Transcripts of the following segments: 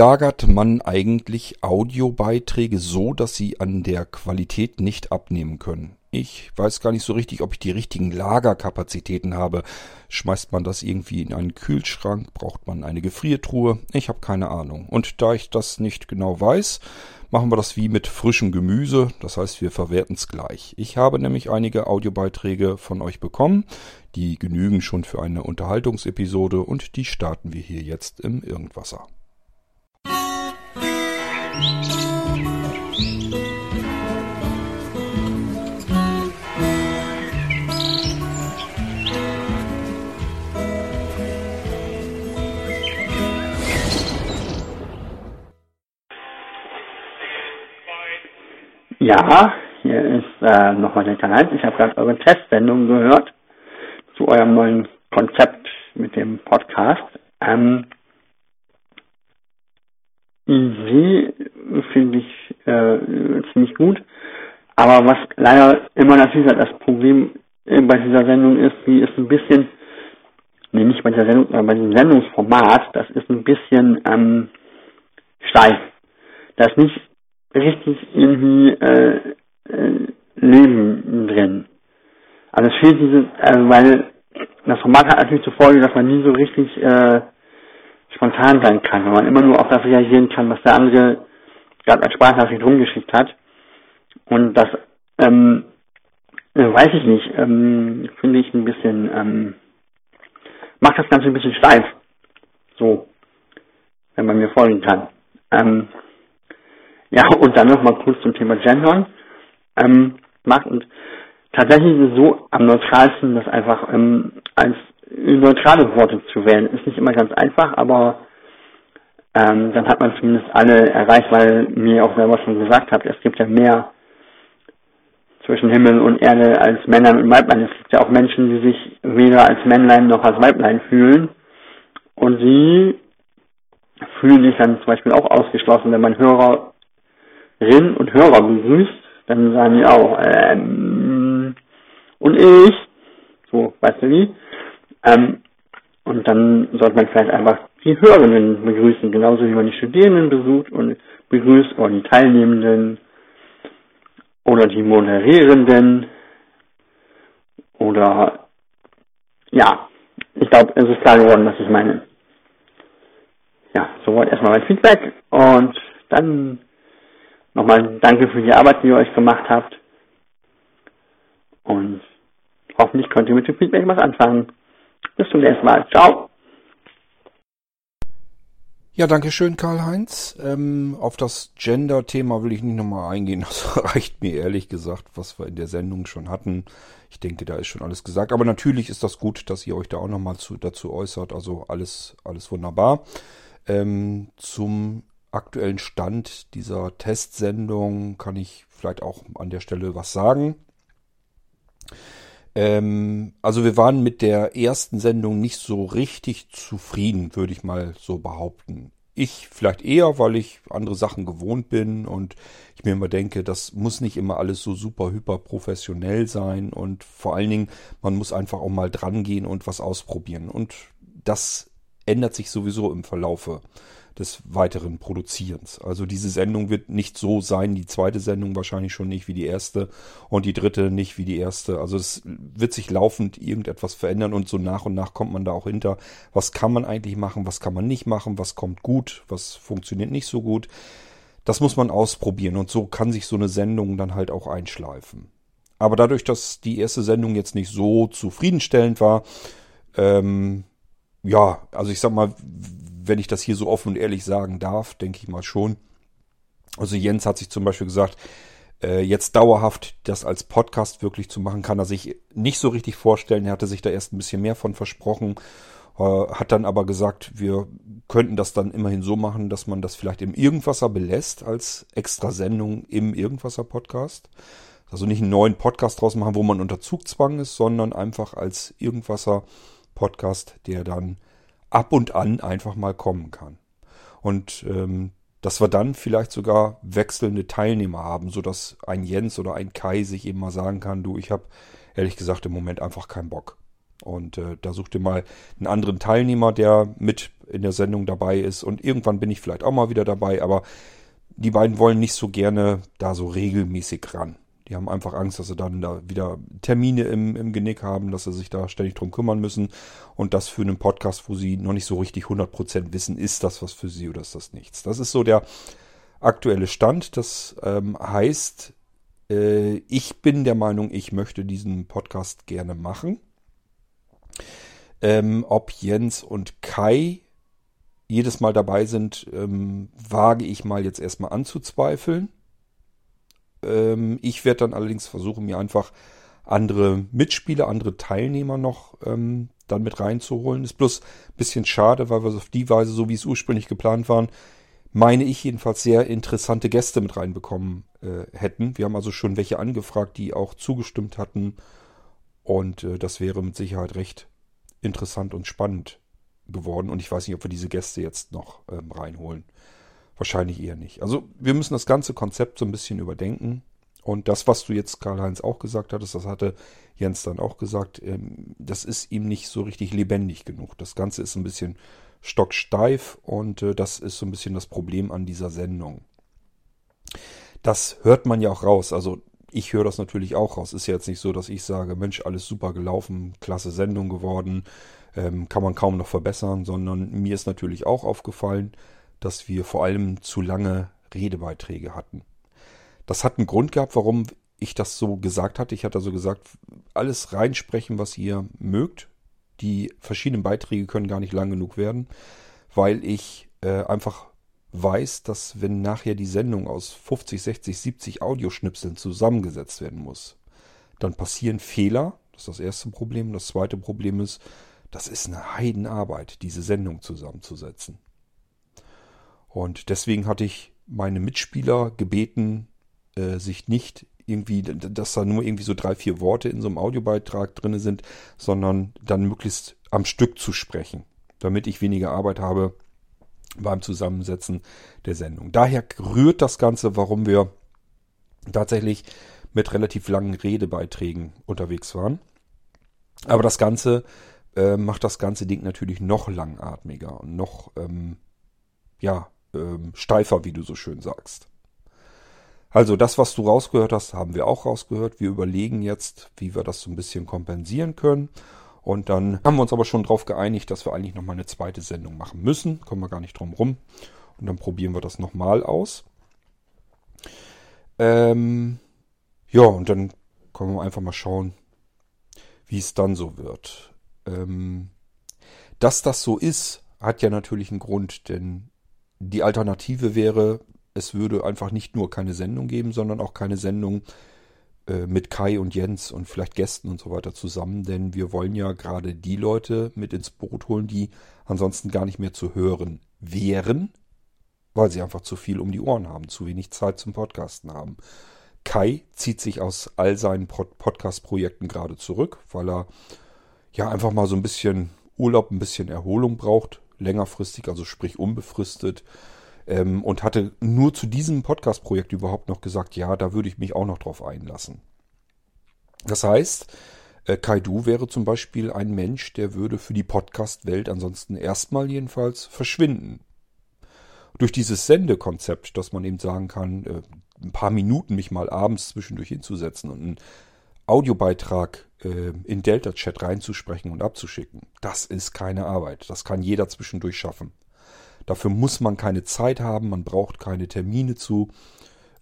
lagert man eigentlich Audiobeiträge so, dass sie an der Qualität nicht abnehmen können? Ich weiß gar nicht so richtig, ob ich die richtigen Lagerkapazitäten habe. Schmeißt man das irgendwie in einen Kühlschrank? Braucht man eine Gefriertruhe? Ich habe keine Ahnung. Und da ich das nicht genau weiß, machen wir das wie mit frischem Gemüse. Das heißt, wir verwerten es gleich. Ich habe nämlich einige Audiobeiträge von euch bekommen. Die genügen schon für eine Unterhaltungsepisode und die starten wir hier jetzt im Irgendwasser. Ja, hier ist äh, nochmal der Kanal. Ich habe gerade eure Testsendung gehört zu eurem neuen Konzept mit dem Podcast. Ähm, Idee finde ich äh, ziemlich gut. Aber was leider immer natürlich das Problem bei dieser Sendung ist, die ist ein bisschen, nee, nicht bei dieser Sendung, sondern bei dem Sendungsformat, das ist ein bisschen ähm, steif. Da ist nicht richtig irgendwie äh, äh, Leben drin. Also es fehlt diese, also weil das Format hat natürlich zur Folge, dass man nie so richtig äh, spontan sein kann, wenn man immer nur auf das reagieren kann, was der andere gerade als Sprachnachricht rumgeschickt hat. Und das, ähm, äh, weiß ich nicht, ähm, finde ich ein bisschen, ähm, macht das Ganze ein bisschen steif. So, wenn man mir folgen kann. Ähm, ja, und dann nochmal kurz zum Thema Gendern. Ähm, macht und tatsächlich ist es so am neutralsten, das einfach ähm, als neutrale Worte zu wählen. Ist nicht immer ganz einfach, aber ähm, dann hat man zumindest alle erreicht, weil mir auch selber schon gesagt habt, es gibt ja mehr zwischen Himmel und Erde als Männlein und Weiblein. Es gibt ja auch Menschen, die sich weder als Männlein noch als Weiblein fühlen. Und sie fühlen sich dann zum Beispiel auch ausgeschlossen, wenn man Hörerin und Hörer begrüßt, dann sagen die auch, ähm, und ich, so, weißt du wie? Ähm, und dann sollte man vielleicht einfach die Hörerinnen begrüßen, genauso wie man die Studierenden besucht und begrüßt oder die Teilnehmenden oder die Moderierenden oder ja, ich glaube, es ist klar geworden, was ich meine. Ja, soweit erstmal mein Feedback und dann nochmal danke für die Arbeit, die ihr euch gemacht habt und hoffentlich könnt ihr mit dem Feedback was anfangen. Bis zum nächsten Mal. Ciao. Ja, danke schön, Karl-Heinz. Ähm, auf das Gender-Thema will ich nicht nochmal eingehen. Das reicht mir ehrlich gesagt, was wir in der Sendung schon hatten. Ich denke, da ist schon alles gesagt. Aber natürlich ist das gut, dass ihr euch da auch nochmal zu, dazu äußert. Also alles, alles wunderbar. Ähm, zum aktuellen Stand dieser Testsendung kann ich vielleicht auch an der Stelle was sagen. Ähm, also wir waren mit der ersten Sendung nicht so richtig zufrieden, würde ich mal so behaupten. Ich vielleicht eher, weil ich andere Sachen gewohnt bin und ich mir immer denke, das muss nicht immer alles so super hyper professionell sein und vor allen Dingen, man muss einfach auch mal dran gehen und was ausprobieren. Und das ändert sich sowieso im Verlaufe des weiteren Produzierens. Also diese Sendung wird nicht so sein, die zweite Sendung wahrscheinlich schon nicht wie die erste und die dritte nicht wie die erste. Also es wird sich laufend irgendetwas verändern und so nach und nach kommt man da auch hinter, was kann man eigentlich machen, was kann man nicht machen, was kommt gut, was funktioniert nicht so gut. Das muss man ausprobieren und so kann sich so eine Sendung dann halt auch einschleifen. Aber dadurch, dass die erste Sendung jetzt nicht so zufriedenstellend war, ähm, ja, also ich sag mal, wenn ich das hier so offen und ehrlich sagen darf, denke ich mal schon. Also Jens hat sich zum Beispiel gesagt, äh, jetzt dauerhaft das als Podcast wirklich zu machen, kann er sich nicht so richtig vorstellen. Er hatte sich da erst ein bisschen mehr von versprochen, äh, hat dann aber gesagt, wir könnten das dann immerhin so machen, dass man das vielleicht im Irgendwasser belässt als extra Sendung im Irgendwasser Podcast. Also nicht einen neuen Podcast draus machen, wo man unter Zugzwang ist, sondern einfach als Irgendwasser Podcast, der dann ab und an einfach mal kommen kann. Und ähm, dass wir dann vielleicht sogar wechselnde Teilnehmer haben, so dass ein Jens oder ein Kai sich eben mal sagen kann, du, ich habe ehrlich gesagt im Moment einfach keinen Bock. Und äh, da such dir mal einen anderen Teilnehmer, der mit in der Sendung dabei ist. Und irgendwann bin ich vielleicht auch mal wieder dabei. Aber die beiden wollen nicht so gerne da so regelmäßig ran. Die haben einfach Angst, dass sie dann da wieder Termine im, im Genick haben, dass sie sich da ständig drum kümmern müssen. Und das für einen Podcast, wo sie noch nicht so richtig 100% wissen, ist das was für sie oder ist das nichts. Das ist so der aktuelle Stand. Das ähm, heißt, äh, ich bin der Meinung, ich möchte diesen Podcast gerne machen. Ähm, ob Jens und Kai jedes Mal dabei sind, ähm, wage ich mal jetzt erstmal anzuzweifeln. Ähm, ich werde dann allerdings versuchen, mir einfach andere Mitspieler, andere Teilnehmer noch ähm, dann mit reinzuholen. Ist bloß ein bisschen schade, weil wir es auf die Weise, so wie es ursprünglich geplant waren, meine ich jedenfalls sehr interessante Gäste mit reinbekommen äh, hätten. Wir haben also schon welche angefragt, die auch zugestimmt hatten. Und äh, das wäre mit Sicherheit recht interessant und spannend geworden. Und ich weiß nicht, ob wir diese Gäste jetzt noch ähm, reinholen. Wahrscheinlich eher nicht. Also wir müssen das ganze Konzept so ein bisschen überdenken. Und das, was du jetzt Karl-Heinz auch gesagt hattest, das hatte Jens dann auch gesagt, ähm, das ist ihm nicht so richtig lebendig genug. Das Ganze ist ein bisschen stocksteif und äh, das ist so ein bisschen das Problem an dieser Sendung. Das hört man ja auch raus. Also ich höre das natürlich auch raus. Ist ja jetzt nicht so, dass ich sage, Mensch, alles super gelaufen, klasse Sendung geworden, ähm, kann man kaum noch verbessern, sondern mir ist natürlich auch aufgefallen, dass wir vor allem zu lange Redebeiträge hatten. Das hat einen Grund gehabt, warum ich das so gesagt hatte. Ich hatte also gesagt, alles reinsprechen, was ihr mögt. Die verschiedenen Beiträge können gar nicht lang genug werden, weil ich äh, einfach weiß, dass wenn nachher die Sendung aus 50, 60, 70 Audioschnipseln zusammengesetzt werden muss, dann passieren Fehler. Das ist das erste Problem. Das zweite Problem ist, das ist eine Heidenarbeit, diese Sendung zusammenzusetzen. Und deswegen hatte ich meine Mitspieler gebeten, äh, sich nicht irgendwie, dass da nur irgendwie so drei, vier Worte in so einem Audiobeitrag drin sind, sondern dann möglichst am Stück zu sprechen, damit ich weniger Arbeit habe beim Zusammensetzen der Sendung. Daher rührt das Ganze, warum wir tatsächlich mit relativ langen Redebeiträgen unterwegs waren. Aber das Ganze äh, macht das ganze Ding natürlich noch langatmiger und noch ähm, ja ähm, steifer, wie du so schön sagst. Also das, was du rausgehört hast, haben wir auch rausgehört. Wir überlegen jetzt, wie wir das so ein bisschen kompensieren können. Und dann haben wir uns aber schon darauf geeinigt, dass wir eigentlich nochmal eine zweite Sendung machen müssen. Kommen wir gar nicht drum rum. Und dann probieren wir das nochmal aus. Ähm, ja, und dann können wir einfach mal schauen, wie es dann so wird. Ähm, dass das so ist, hat ja natürlich einen Grund, denn die Alternative wäre, es würde einfach nicht nur keine Sendung geben, sondern auch keine Sendung äh, mit Kai und Jens und vielleicht Gästen und so weiter zusammen, denn wir wollen ja gerade die Leute mit ins Boot holen, die ansonsten gar nicht mehr zu hören wären, weil sie einfach zu viel um die Ohren haben, zu wenig Zeit zum Podcasten haben. Kai zieht sich aus all seinen Podcast-Projekten gerade zurück, weil er ja einfach mal so ein bisschen Urlaub, ein bisschen Erholung braucht, längerfristig, also sprich unbefristet. Ähm, und hatte nur zu diesem Podcast-Projekt überhaupt noch gesagt, ja, da würde ich mich auch noch drauf einlassen. Das heißt, äh, Kaidu wäre zum Beispiel ein Mensch, der würde für die Podcast-Welt ansonsten erstmal jedenfalls verschwinden. Durch dieses Sendekonzept, dass man eben sagen kann, äh, ein paar Minuten mich mal abends zwischendurch hinzusetzen und einen Audiobeitrag in Delta-Chat reinzusprechen und abzuschicken, das ist keine Arbeit. Das kann jeder zwischendurch schaffen. Dafür muss man keine Zeit haben, man braucht keine Termine zu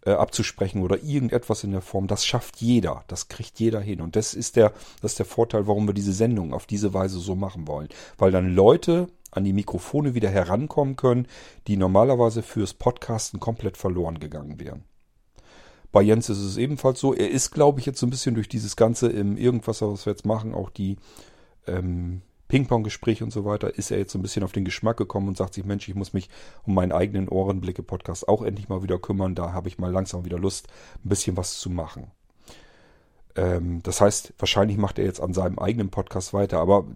äh, abzusprechen oder irgendetwas in der Form. Das schafft jeder, das kriegt jeder hin. Und das ist der, das ist der Vorteil, warum wir diese Sendung auf diese Weise so machen wollen. Weil dann Leute an die Mikrofone wieder herankommen können, die normalerweise fürs Podcasten komplett verloren gegangen wären. Bei Jens ist es ebenfalls so. Er ist, glaube ich, jetzt so ein bisschen durch dieses Ganze im Irgendwas, was wir jetzt machen, auch die ähm, Ping-Pong-Gespräch und so weiter, ist er jetzt so ein bisschen auf den Geschmack gekommen und sagt sich, Mensch, ich muss mich um meinen eigenen Ohrenblicke-Podcast auch endlich mal wieder kümmern. Da habe ich mal langsam wieder Lust, ein bisschen was zu machen. Ähm, das heißt, wahrscheinlich macht er jetzt an seinem eigenen Podcast weiter, aber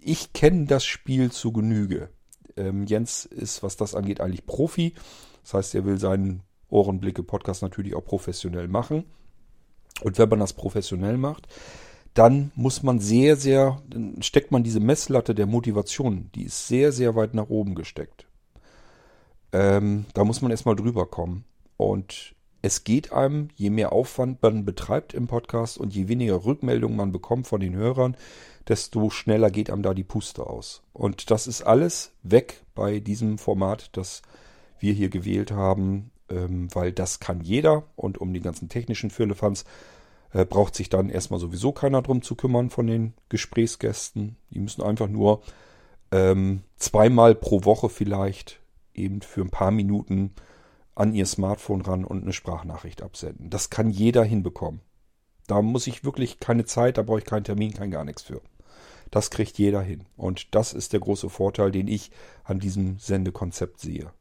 ich kenne das Spiel zu Genüge. Ähm, Jens ist, was das angeht, eigentlich Profi. Das heißt, er will seinen Ohrenblicke-Podcast natürlich auch professionell machen. Und wenn man das professionell macht, dann muss man sehr, sehr, dann steckt man diese Messlatte der Motivation, die ist sehr, sehr weit nach oben gesteckt. Ähm, da muss man erstmal drüber kommen. Und es geht einem, je mehr Aufwand man betreibt im Podcast und je weniger Rückmeldungen man bekommt von den Hörern, desto schneller geht einem da die Puste aus. Und das ist alles weg bei diesem Format, das wir hier gewählt haben, ähm, weil das kann jeder und um die ganzen technischen Firlefanz äh, braucht sich dann erstmal sowieso keiner drum zu kümmern von den Gesprächsgästen. Die müssen einfach nur ähm, zweimal pro Woche vielleicht eben für ein paar Minuten an ihr Smartphone ran und eine Sprachnachricht absenden. Das kann jeder hinbekommen. Da muss ich wirklich keine Zeit, da brauche ich keinen Termin, kein gar nichts für. Das kriegt jeder hin. Und das ist der große Vorteil, den ich an diesem Sendekonzept sehe.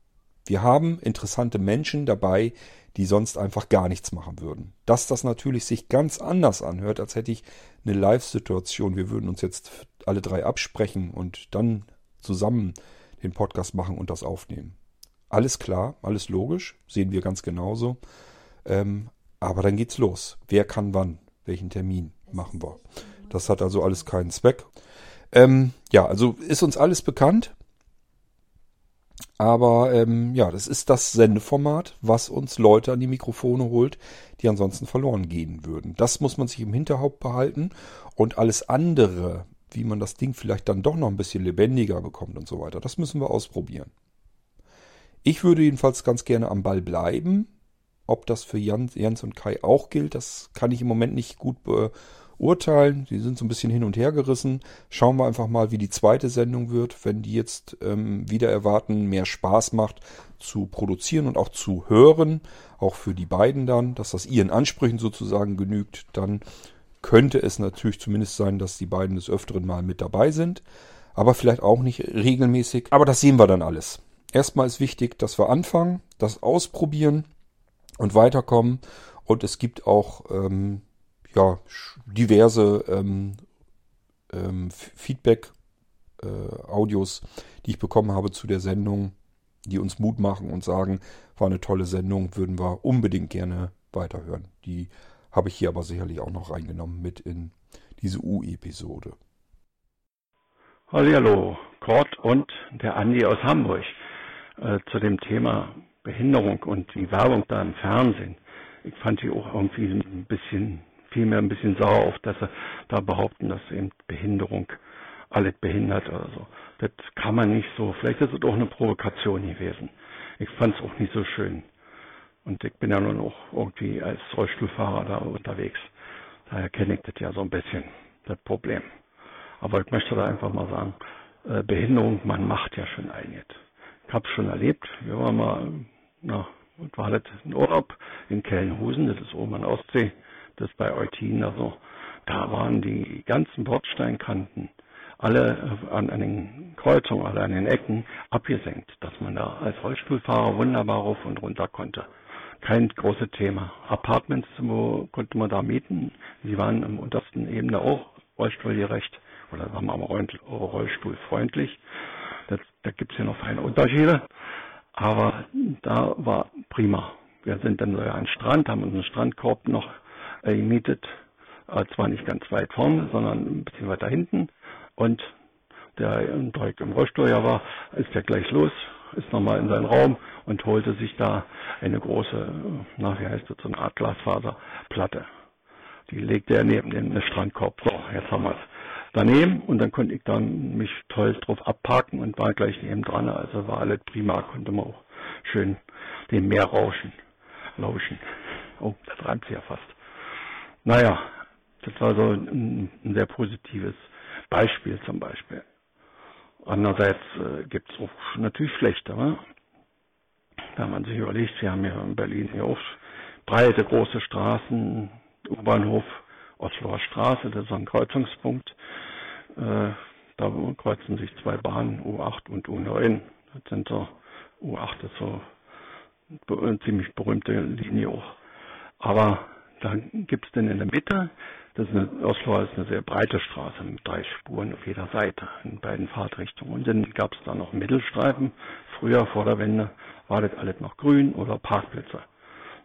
Wir haben interessante Menschen dabei, die sonst einfach gar nichts machen würden. Dass das natürlich sich ganz anders anhört, als hätte ich eine Live-Situation. Wir würden uns jetzt alle drei absprechen und dann zusammen den Podcast machen und das aufnehmen. Alles klar, alles logisch, sehen wir ganz genauso. Ähm, aber dann geht's los. Wer kann wann? Welchen Termin machen wir? Das hat also alles keinen Zweck. Ähm, ja, also ist uns alles bekannt. Aber ähm, ja, das ist das Sendeformat, was uns Leute an die Mikrofone holt, die ansonsten verloren gehen würden. Das muss man sich im Hinterhaupt behalten. Und alles andere, wie man das Ding vielleicht dann doch noch ein bisschen lebendiger bekommt und so weiter, das müssen wir ausprobieren. Ich würde jedenfalls ganz gerne am Ball bleiben. Ob das für Jans und Kai auch gilt, das kann ich im Moment nicht gut beurteilen. Die sind so ein bisschen hin und her gerissen. Schauen wir einfach mal, wie die zweite Sendung wird. Wenn die jetzt ähm, wieder erwarten, mehr Spaß macht zu produzieren und auch zu hören, auch für die beiden dann, dass das ihren Ansprüchen sozusagen genügt, dann könnte es natürlich zumindest sein, dass die beiden des Öfteren mal mit dabei sind. Aber vielleicht auch nicht regelmäßig. Aber das sehen wir dann alles. Erstmal ist wichtig, dass wir anfangen, das ausprobieren und weiterkommen. Und es gibt auch ähm, ja, diverse ähm, ähm, Feedback-Audios, äh, die ich bekommen habe zu der Sendung, die uns Mut machen und sagen, war eine tolle Sendung, würden wir unbedingt gerne weiterhören. Die habe ich hier aber sicherlich auch noch reingenommen mit in diese U-Episode. Hallo, Kurt und der Andi aus Hamburg äh, zu dem Thema Behinderung und die Werbung da im Fernsehen. Ich fand die auch irgendwie ein bisschen, vielmehr ein bisschen sauer auf, dass sie da behaupten, dass eben Behinderung alles behindert oder so. Das kann man nicht so. Vielleicht ist es auch eine Provokation gewesen. Ich fand es auch nicht so schön. Und ich bin ja nun auch irgendwie als Rollstuhlfahrer da unterwegs. Daher kenne ich das ja so ein bisschen, das Problem. Aber ich möchte da einfach mal sagen, äh, Behinderung, man macht ja schon einiges. Ich habe schon erlebt, wir waren mal, na, und war das ein Urlaub in Kellenhusen, das ist oben an Ostsee, das bei Eutin, also da waren die ganzen Bordsteinkanten alle an, an den Kreuzungen, alle an den Ecken abgesenkt, dass man da als Rollstuhlfahrer wunderbar rauf und runter konnte. Kein großes Thema. Apartments wo konnte man da mieten. Die waren im untersten Ebene auch rollstuhlgerecht oder sagen wir mal rollstuhlfreundlich. Das, da gibt es ja noch feine Unterschiede. Aber da war prima. Wir sind dann so an den Strand, haben uns einen Strandkorb noch äh, gemietet. Äh, zwar nicht ganz weit vorne, sondern ein bisschen weiter hinten. Und der direkt im Rollstuhl war, ist ja gleich los, ist nochmal in seinen Raum und holte sich da eine große, na, wie heißt das, so eine Art Glasfaserplatte. Die legte er neben den Strandkorb. So, jetzt haben wir es daneben und dann konnte ich dann mich toll drauf abparken und war gleich neben dran. Also war alles prima, konnte man auch schön dem Meer rauschen, lauschen. Oh, das reimt sich ja fast. Naja, das war so ein, ein sehr positives Beispiel zum Beispiel. Andererseits äh, gibt es auch natürlich schlechtere. Wenn man sich überlegt, wir haben ja in Berlin hier auch breite, große Straßen, U-Bahnhof, Osloer Straße, das ist ein Kreuzungspunkt. Äh, da kreuzen sich zwei Bahnen, U8 und U9. Das sind so, U8 ist so eine ziemlich berühmte Linie auch. Aber dann gibt es dann in der Mitte, das ist eine, Oslo ist eine sehr breite Straße mit drei Spuren auf jeder Seite in beiden Fahrtrichtungen. Und dann gab es da noch Mittelstreifen. Früher vor der Wende war das alles noch grün oder Parkplätze.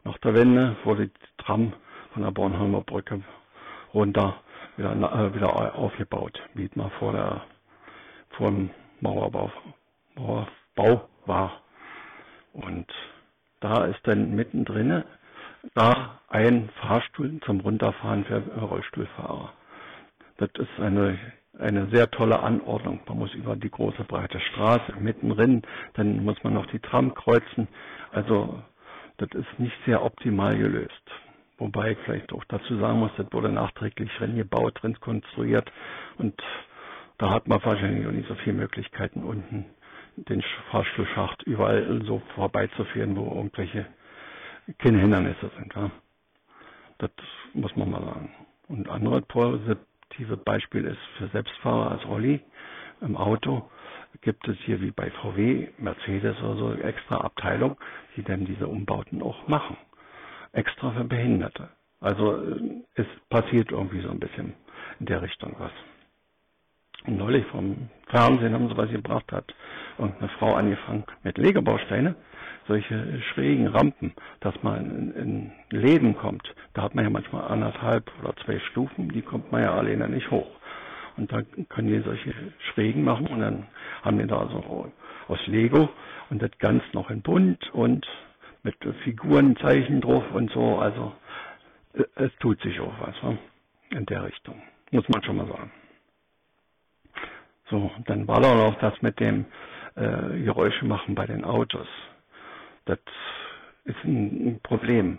Nach der Wende wurde die Tram von der Bornholmer Brücke runter wieder, äh, wieder aufgebaut, wie es mal vor, der, vor dem Mauerbau, Mauerbau war. Und da ist dann mittendrin da ein Fahrstuhl zum Runterfahren für Rollstuhlfahrer. Das ist eine, eine sehr tolle Anordnung. Man muss über die große breite Straße mittendrin, dann muss man noch die Tram kreuzen. Also das ist nicht sehr optimal gelöst. Wobei ich vielleicht auch dazu sagen muss, das wurde nachträglich drin gebaut, drin konstruiert und da hat man wahrscheinlich auch nicht so viele Möglichkeiten unten den Fahrstuhlschacht überall so vorbeizuführen, wo irgendwelche keine Hindernisse sind. Ja. Das muss man mal sagen. Und ein anderes positive Beispiel ist für Selbstfahrer als Rolli im Auto gibt es hier wie bei VW, Mercedes oder so extra Abteilung, die dann diese Umbauten auch machen. Extra für Behinderte. Also äh, es passiert irgendwie so ein bisschen in der Richtung was. Und neulich vom Fernsehen haben sie was gebracht, hat irgendeine Frau angefangen mit Legebausteine, solche schrägen Rampen, dass man in, in Läden kommt. Da hat man ja manchmal anderthalb oder zwei Stufen, die kommt man ja alleine nicht hoch. Und da können die solche Schrägen machen und dann haben die da so aus Lego und das ganz noch in bunt und mit Figurenzeichen drauf und so. Also es tut sich auch was ne? in der Richtung, muss man schon mal sagen. So, dann war da noch das mit dem äh, Geräusche machen bei den Autos. Das ist ein, ein Problem.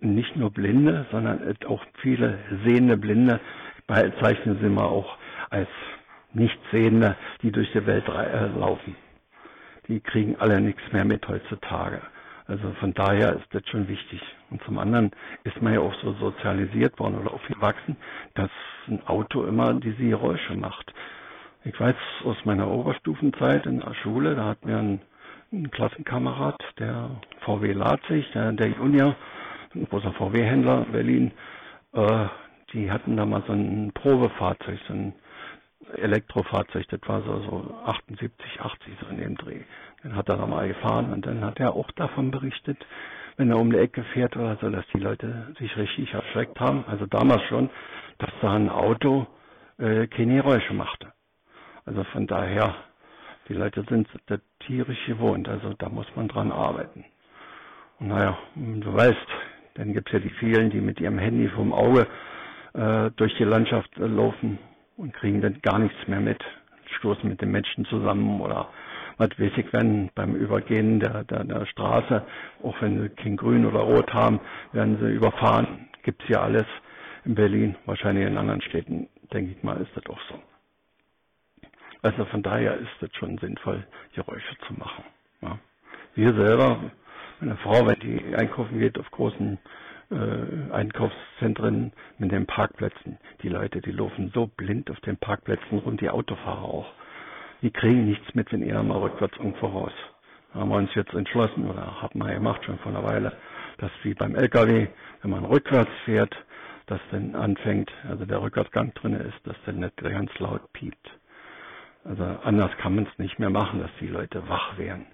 Nicht nur Blinde, sondern auch viele sehende Blinde bezeichnen sie mal auch als Nichtsehende, die durch die Welt äh, laufen. Die kriegen alle nichts mehr mit heutzutage. Also von daher ist das schon wichtig. Und zum anderen ist man ja auch so sozialisiert worden oder aufgewachsen, dass ein Auto immer diese Geräusche macht. Ich weiß aus meiner Oberstufenzeit in der Schule, da hatten wir einen, einen Klassenkamerad, der VW Leipzig, der, der Junior, ein großer VW-Händler in Berlin, äh, die hatten da mal so ein Probefahrzeug, so ein Elektrofahrzeug, das war so, so 78, 80 so in dem Dreh. Den hat er da mal gefahren und dann hat er auch davon berichtet, wenn er um die Ecke fährt oder so, dass die Leute sich richtig erschreckt haben, also damals schon, dass da ein Auto äh, keine Geräusche machte. Also von daher, die Leute sind das tierisch gewohnt, also da muss man dran arbeiten. Und naja, du weißt, dann gibt es ja die vielen, die mit ihrem Handy vom Auge äh, durch die Landschaft äh, laufen und kriegen dann gar nichts mehr mit, stoßen mit den Menschen zusammen oder was weiß ich, wenn beim Übergehen der, der, der Straße, auch wenn sie kein Grün oder Rot haben, werden sie überfahren. Gibt's ja alles in Berlin, wahrscheinlich in anderen Städten, denke ich mal, ist das auch so. Also von daher ist es schon sinnvoll, Geräusche zu machen. Ja. Wir selber, meine Frau, wenn die einkaufen geht auf großen äh, Einkaufszentren mit den Parkplätzen, die Leute, die laufen so blind auf den Parkplätzen rum, die Autofahrer auch. Die kriegen nichts mit, wenn ihr mal rückwärts irgendwo raus. Da haben wir uns jetzt entschlossen, oder haben wir gemacht schon vor einer Weile, dass wie beim LKW, wenn man rückwärts fährt, dass dann anfängt, also der Rückwärtsgang drin ist, dass dann nicht ganz laut piept. Also anders kann man es nicht mehr machen, dass die Leute wach werden.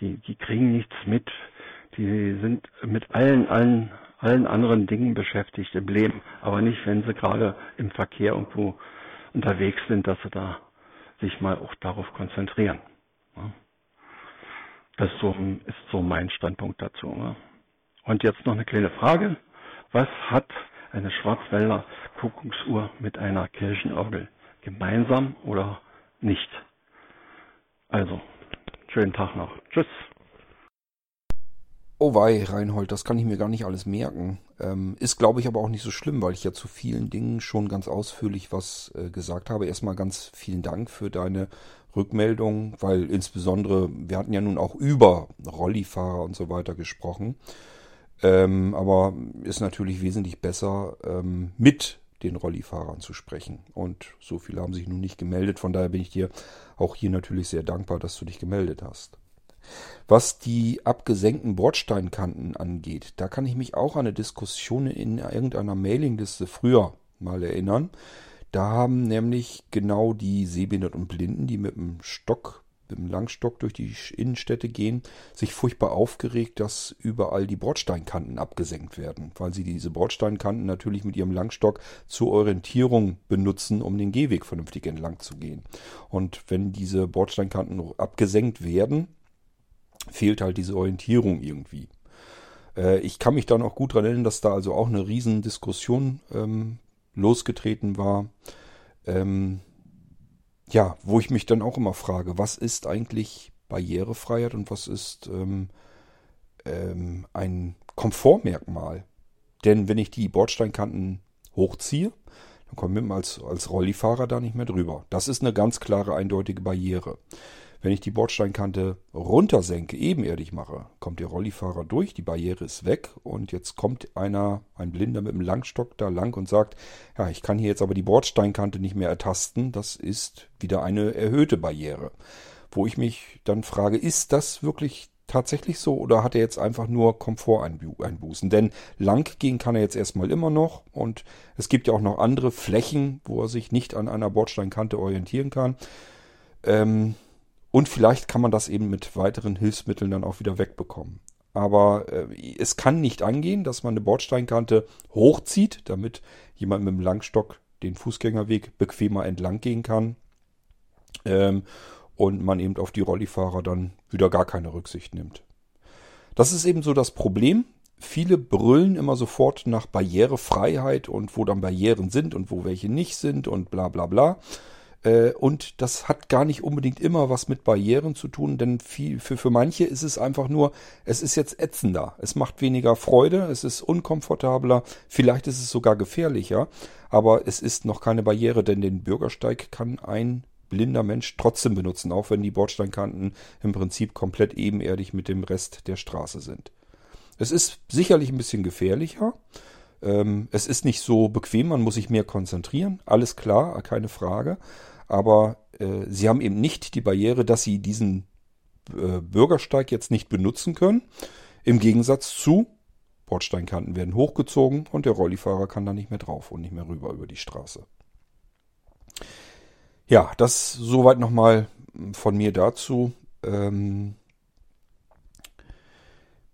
Die, die kriegen nichts mit. Die sind mit allen, allen, allen anderen Dingen beschäftigt im Leben, aber nicht, wenn sie gerade im Verkehr irgendwo unterwegs sind, dass sie da sich mal auch darauf konzentrieren. Das ist so, mein Standpunkt dazu. Und jetzt noch eine kleine Frage. Was hat eine Schwarzwälder Kuckucksuhr mit einer Kirchenorgel gemeinsam oder nicht. Also, schönen Tag noch. Tschüss. Oh wei, Reinhold, das kann ich mir gar nicht alles merken. Ähm, ist, glaube ich, aber auch nicht so schlimm, weil ich ja zu vielen Dingen schon ganz ausführlich was äh, gesagt habe. Erstmal ganz vielen Dank für deine Rückmeldung, weil insbesondere, wir hatten ja nun auch über Rollifahrer und so weiter gesprochen. Ähm, aber ist natürlich wesentlich besser ähm, mit den Rollifahrern zu sprechen. Und so viele haben sich nun nicht gemeldet. Von daher bin ich dir auch hier natürlich sehr dankbar, dass du dich gemeldet hast. Was die abgesenkten Bordsteinkanten angeht, da kann ich mich auch an eine Diskussion in irgendeiner Mailingliste früher mal erinnern. Da haben nämlich genau die Sehbehinderten und Blinden, die mit dem Stock im Langstock durch die Innenstädte gehen, sich furchtbar aufgeregt, dass überall die Bordsteinkanten abgesenkt werden, weil sie diese Bordsteinkanten natürlich mit ihrem Langstock zur Orientierung benutzen, um den Gehweg vernünftig entlang zu gehen. Und wenn diese Bordsteinkanten abgesenkt werden, fehlt halt diese Orientierung irgendwie. Äh, ich kann mich da noch gut dran erinnern, dass da also auch eine Riesendiskussion ähm, losgetreten war. Ähm, ja, wo ich mich dann auch immer frage, was ist eigentlich Barrierefreiheit und was ist ähm, ähm, ein Komfortmerkmal? Denn wenn ich die Bordsteinkanten hochziehe, dann komme ich als, als Rollifahrer da nicht mehr drüber. Das ist eine ganz klare, eindeutige Barriere. Wenn ich die Bordsteinkante runtersenke, ebenerdig mache, kommt der Rollifahrer durch, die Barriere ist weg und jetzt kommt einer, ein Blinder mit einem Langstock da lang und sagt, ja, ich kann hier jetzt aber die Bordsteinkante nicht mehr ertasten, das ist wieder eine erhöhte Barriere. Wo ich mich dann frage, ist das wirklich tatsächlich so oder hat er jetzt einfach nur Komforteinbußen? Denn lang gehen kann er jetzt erstmal immer noch und es gibt ja auch noch andere Flächen, wo er sich nicht an einer Bordsteinkante orientieren kann. Ähm, und vielleicht kann man das eben mit weiteren Hilfsmitteln dann auch wieder wegbekommen. Aber äh, es kann nicht angehen, dass man eine Bordsteinkante hochzieht, damit jemand mit dem Langstock den Fußgängerweg bequemer entlang gehen kann. Ähm, und man eben auf die Rollifahrer dann wieder gar keine Rücksicht nimmt. Das ist eben so das Problem. Viele brüllen immer sofort nach Barrierefreiheit und wo dann Barrieren sind und wo welche nicht sind und bla bla bla. Äh, und das hat gar nicht unbedingt immer was mit Barrieren zu tun, denn viel, für, für manche ist es einfach nur, es ist jetzt ätzender. Es macht weniger Freude, es ist unkomfortabler, vielleicht ist es sogar gefährlicher, aber es ist noch keine Barriere, denn den Bürgersteig kann ein blinder Mensch trotzdem benutzen, auch wenn die Bordsteinkanten im Prinzip komplett ebenerdig mit dem Rest der Straße sind. Es ist sicherlich ein bisschen gefährlicher, ähm, es ist nicht so bequem, man muss sich mehr konzentrieren. Alles klar, keine Frage. Aber äh, sie haben eben nicht die Barriere, dass sie diesen äh, Bürgersteig jetzt nicht benutzen können. Im Gegensatz zu Bordsteinkanten werden hochgezogen und der Rollifahrer kann da nicht mehr drauf und nicht mehr rüber über die Straße. Ja, das soweit nochmal von mir dazu. Ähm,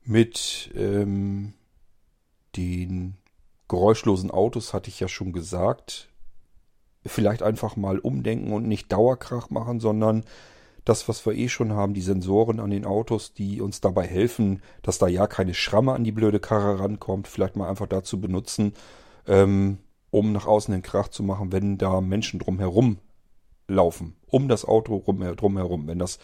mit ähm, den geräuschlosen Autos hatte ich ja schon gesagt. Vielleicht einfach mal umdenken und nicht Dauerkrach machen, sondern das, was wir eh schon haben, die Sensoren an den Autos, die uns dabei helfen, dass da ja keine Schramme an die blöde Karre rankommt, vielleicht mal einfach dazu benutzen, ähm, um nach außen den Krach zu machen, wenn da Menschen drumherum laufen, um das Auto rum, drumherum. Wenn das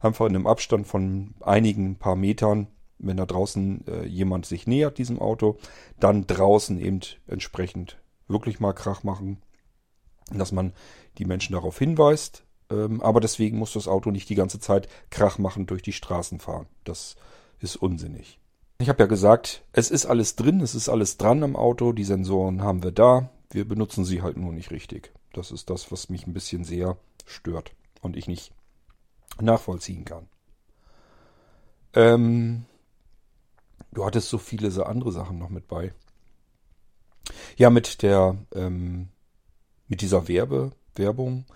einfach in einem Abstand von einigen paar Metern wenn da draußen äh, jemand sich nähert diesem Auto, dann draußen eben entsprechend wirklich mal Krach machen, dass man die Menschen darauf hinweist. Ähm, aber deswegen muss das Auto nicht die ganze Zeit Krach machen durch die Straßen fahren. Das ist unsinnig. Ich habe ja gesagt, es ist alles drin, es ist alles dran am Auto, die Sensoren haben wir da, wir benutzen sie halt nur nicht richtig. Das ist das, was mich ein bisschen sehr stört und ich nicht nachvollziehen kann. Ähm, Du hattest so viele so andere Sachen noch mit bei. Ja, mit der, ähm, mit dieser Werbe, Werbung.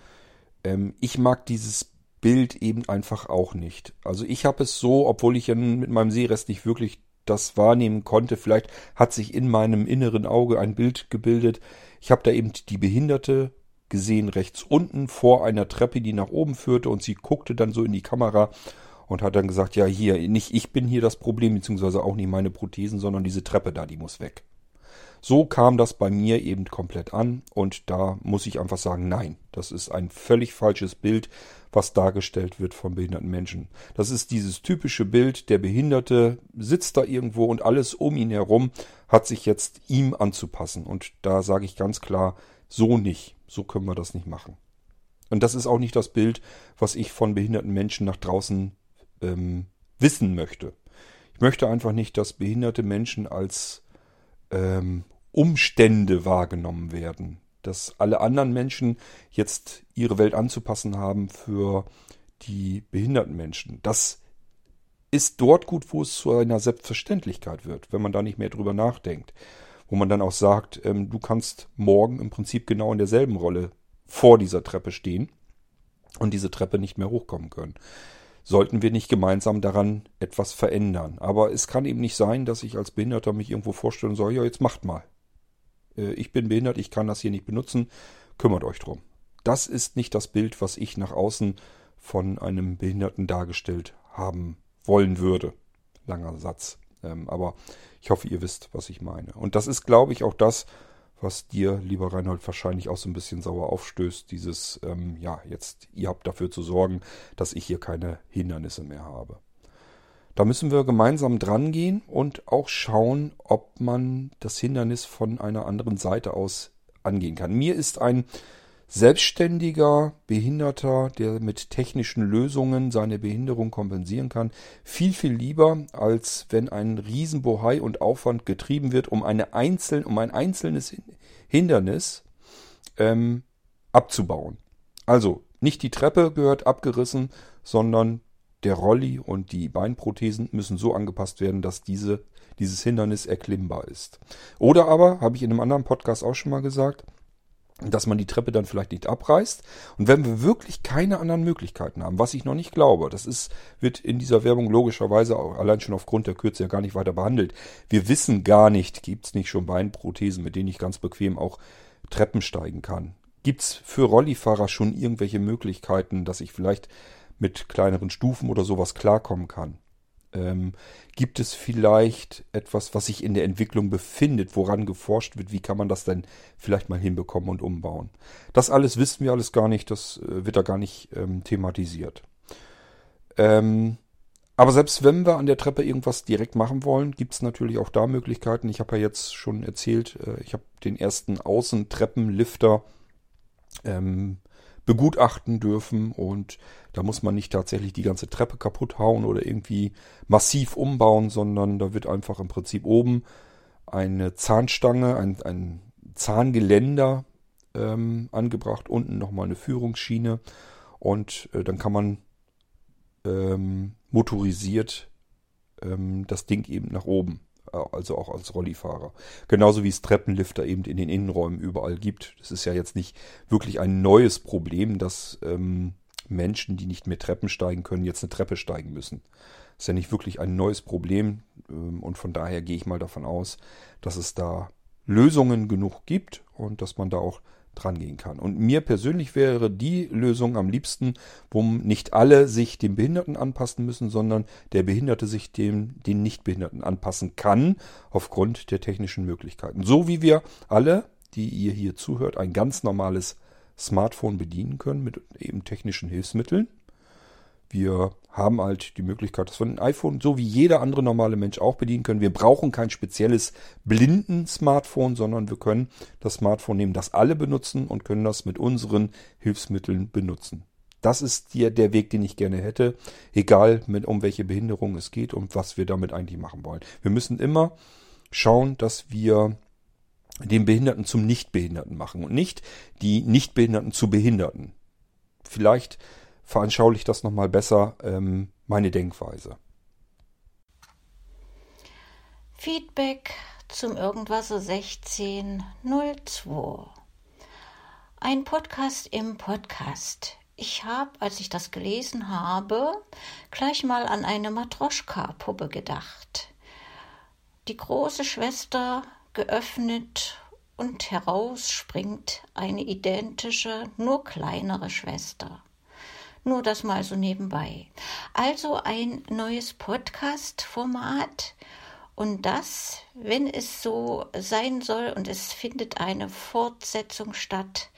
Ähm, ich mag dieses Bild eben einfach auch nicht. Also ich habe es so, obwohl ich ja mit meinem Sehrest nicht wirklich das wahrnehmen konnte. Vielleicht hat sich in meinem inneren Auge ein Bild gebildet. Ich habe da eben die Behinderte gesehen rechts unten vor einer Treppe, die nach oben führte und sie guckte dann so in die Kamera und hat dann gesagt, ja hier, nicht ich bin hier das Problem, beziehungsweise auch nicht meine Prothesen, sondern diese Treppe da, die muss weg. So kam das bei mir eben komplett an und da muss ich einfach sagen, nein, das ist ein völlig falsches Bild, was dargestellt wird von behinderten Menschen. Das ist dieses typische Bild, der Behinderte sitzt da irgendwo und alles um ihn herum hat sich jetzt ihm anzupassen. Und da sage ich ganz klar, so nicht, so können wir das nicht machen. Und das ist auch nicht das Bild, was ich von behinderten Menschen nach draußen ähm, wissen möchte. Ich möchte einfach nicht, dass behinderte Menschen als ähm, Umstände wahrgenommen werden. Dass alle anderen Menschen jetzt ihre Welt anzupassen haben für die behinderten Menschen. Das ist dort gut, wo es zu einer Selbstverständlichkeit wird, wenn man da nicht mehr drüber nachdenkt. Wo man dann auch sagt, ähm, du kannst morgen im Prinzip genau in derselben Rolle vor dieser Treppe stehen und diese Treppe nicht mehr hochkommen können. Sollten wir nicht gemeinsam daran etwas verändern. Aber es kann eben nicht sein, dass ich als Behinderter mich irgendwo vorstellen soll, ja, jetzt macht mal. Äh, ich bin behindert, ich kann das hier nicht benutzen, kümmert euch drum. Das ist nicht das Bild, was ich nach außen von einem Behinderten dargestellt haben wollen würde. Langer Satz. Ähm, aber ich hoffe, ihr wisst, was ich meine. Und das ist, glaube ich, auch das, was dir, lieber Reinhold, wahrscheinlich auch so ein bisschen sauer aufstößt. Dieses, ähm, ja, jetzt, ihr habt dafür zu sorgen, dass ich hier keine Hindernisse mehr habe. Da müssen wir gemeinsam dran gehen und auch schauen, ob man das Hindernis von einer anderen Seite aus angehen kann. Mir ist ein selbstständiger Behinderter, der mit technischen Lösungen seine Behinderung kompensieren kann, viel, viel lieber, als wenn ein Riesenbohai und Aufwand getrieben wird, um, eine einzeln, um ein einzelnes Hindernis ähm, abzubauen. Also nicht die Treppe gehört abgerissen, sondern der Rolli und die Beinprothesen müssen so angepasst werden, dass diese, dieses Hindernis erklimmbar ist. Oder aber, habe ich in einem anderen Podcast auch schon mal gesagt, dass man die Treppe dann vielleicht nicht abreißt. Und wenn wir wirklich keine anderen Möglichkeiten haben, was ich noch nicht glaube, das ist, wird in dieser Werbung logischerweise auch allein schon aufgrund der Kürze ja gar nicht weiter behandelt. Wir wissen gar nicht, gibt es nicht schon Beinprothesen, mit denen ich ganz bequem auch Treppen steigen kann. Gibt es für Rollifahrer schon irgendwelche Möglichkeiten, dass ich vielleicht mit kleineren Stufen oder sowas klarkommen kann? Ähm, gibt es vielleicht etwas, was sich in der Entwicklung befindet, woran geforscht wird? Wie kann man das denn vielleicht mal hinbekommen und umbauen? Das alles wissen wir alles gar nicht, das äh, wird da gar nicht ähm, thematisiert. Ähm, aber selbst wenn wir an der Treppe irgendwas direkt machen wollen, gibt es natürlich auch da Möglichkeiten. Ich habe ja jetzt schon erzählt, äh, ich habe den ersten Außentreppenlifter ähm, begutachten dürfen und da muss man nicht tatsächlich die ganze Treppe kaputt hauen oder irgendwie massiv umbauen, sondern da wird einfach im Prinzip oben eine Zahnstange, ein, ein Zahngeländer ähm, angebracht, unten nochmal eine Führungsschiene und äh, dann kann man ähm, motorisiert ähm, das Ding eben nach oben also auch als Rollifahrer. Genauso wie es Treppenlifter eben in den Innenräumen überall gibt. Das ist ja jetzt nicht wirklich ein neues Problem, dass ähm, Menschen, die nicht mehr Treppen steigen können, jetzt eine Treppe steigen müssen. Das ist ja nicht wirklich ein neues Problem ähm, und von daher gehe ich mal davon aus, dass es da Lösungen genug gibt und dass man da auch dran gehen kann. Und mir persönlich wäre die Lösung am liebsten, wo nicht alle sich dem Behinderten anpassen müssen, sondern der Behinderte sich dem den Nichtbehinderten anpassen kann, aufgrund der technischen Möglichkeiten. So wie wir alle, die ihr hier zuhört, ein ganz normales Smartphone bedienen können mit eben technischen Hilfsmitteln. Wir haben halt die Möglichkeit, dass wir ein iPhone so wie jeder andere normale Mensch auch bedienen können. Wir brauchen kein spezielles Blinden-Smartphone, sondern wir können das Smartphone nehmen, das alle benutzen und können das mit unseren Hilfsmitteln benutzen. Das ist der, der Weg, den ich gerne hätte, egal mit, um welche Behinderung es geht und was wir damit eigentlich machen wollen. Wir müssen immer schauen, dass wir den Behinderten zum Nichtbehinderten machen und nicht die Nichtbehinderten zu Behinderten. Vielleicht veranschaulicht das nochmal besser ähm, meine Denkweise. Feedback zum Irgendwas 1602. Ein Podcast im Podcast. Ich habe, als ich das gelesen habe, gleich mal an eine Matroschka-Puppe gedacht. Die große Schwester geöffnet und heraus springt eine identische, nur kleinere Schwester. Nur das mal so nebenbei. Also ein neues Podcast-Format. Und das, wenn es so sein soll und es findet eine Fortsetzung statt,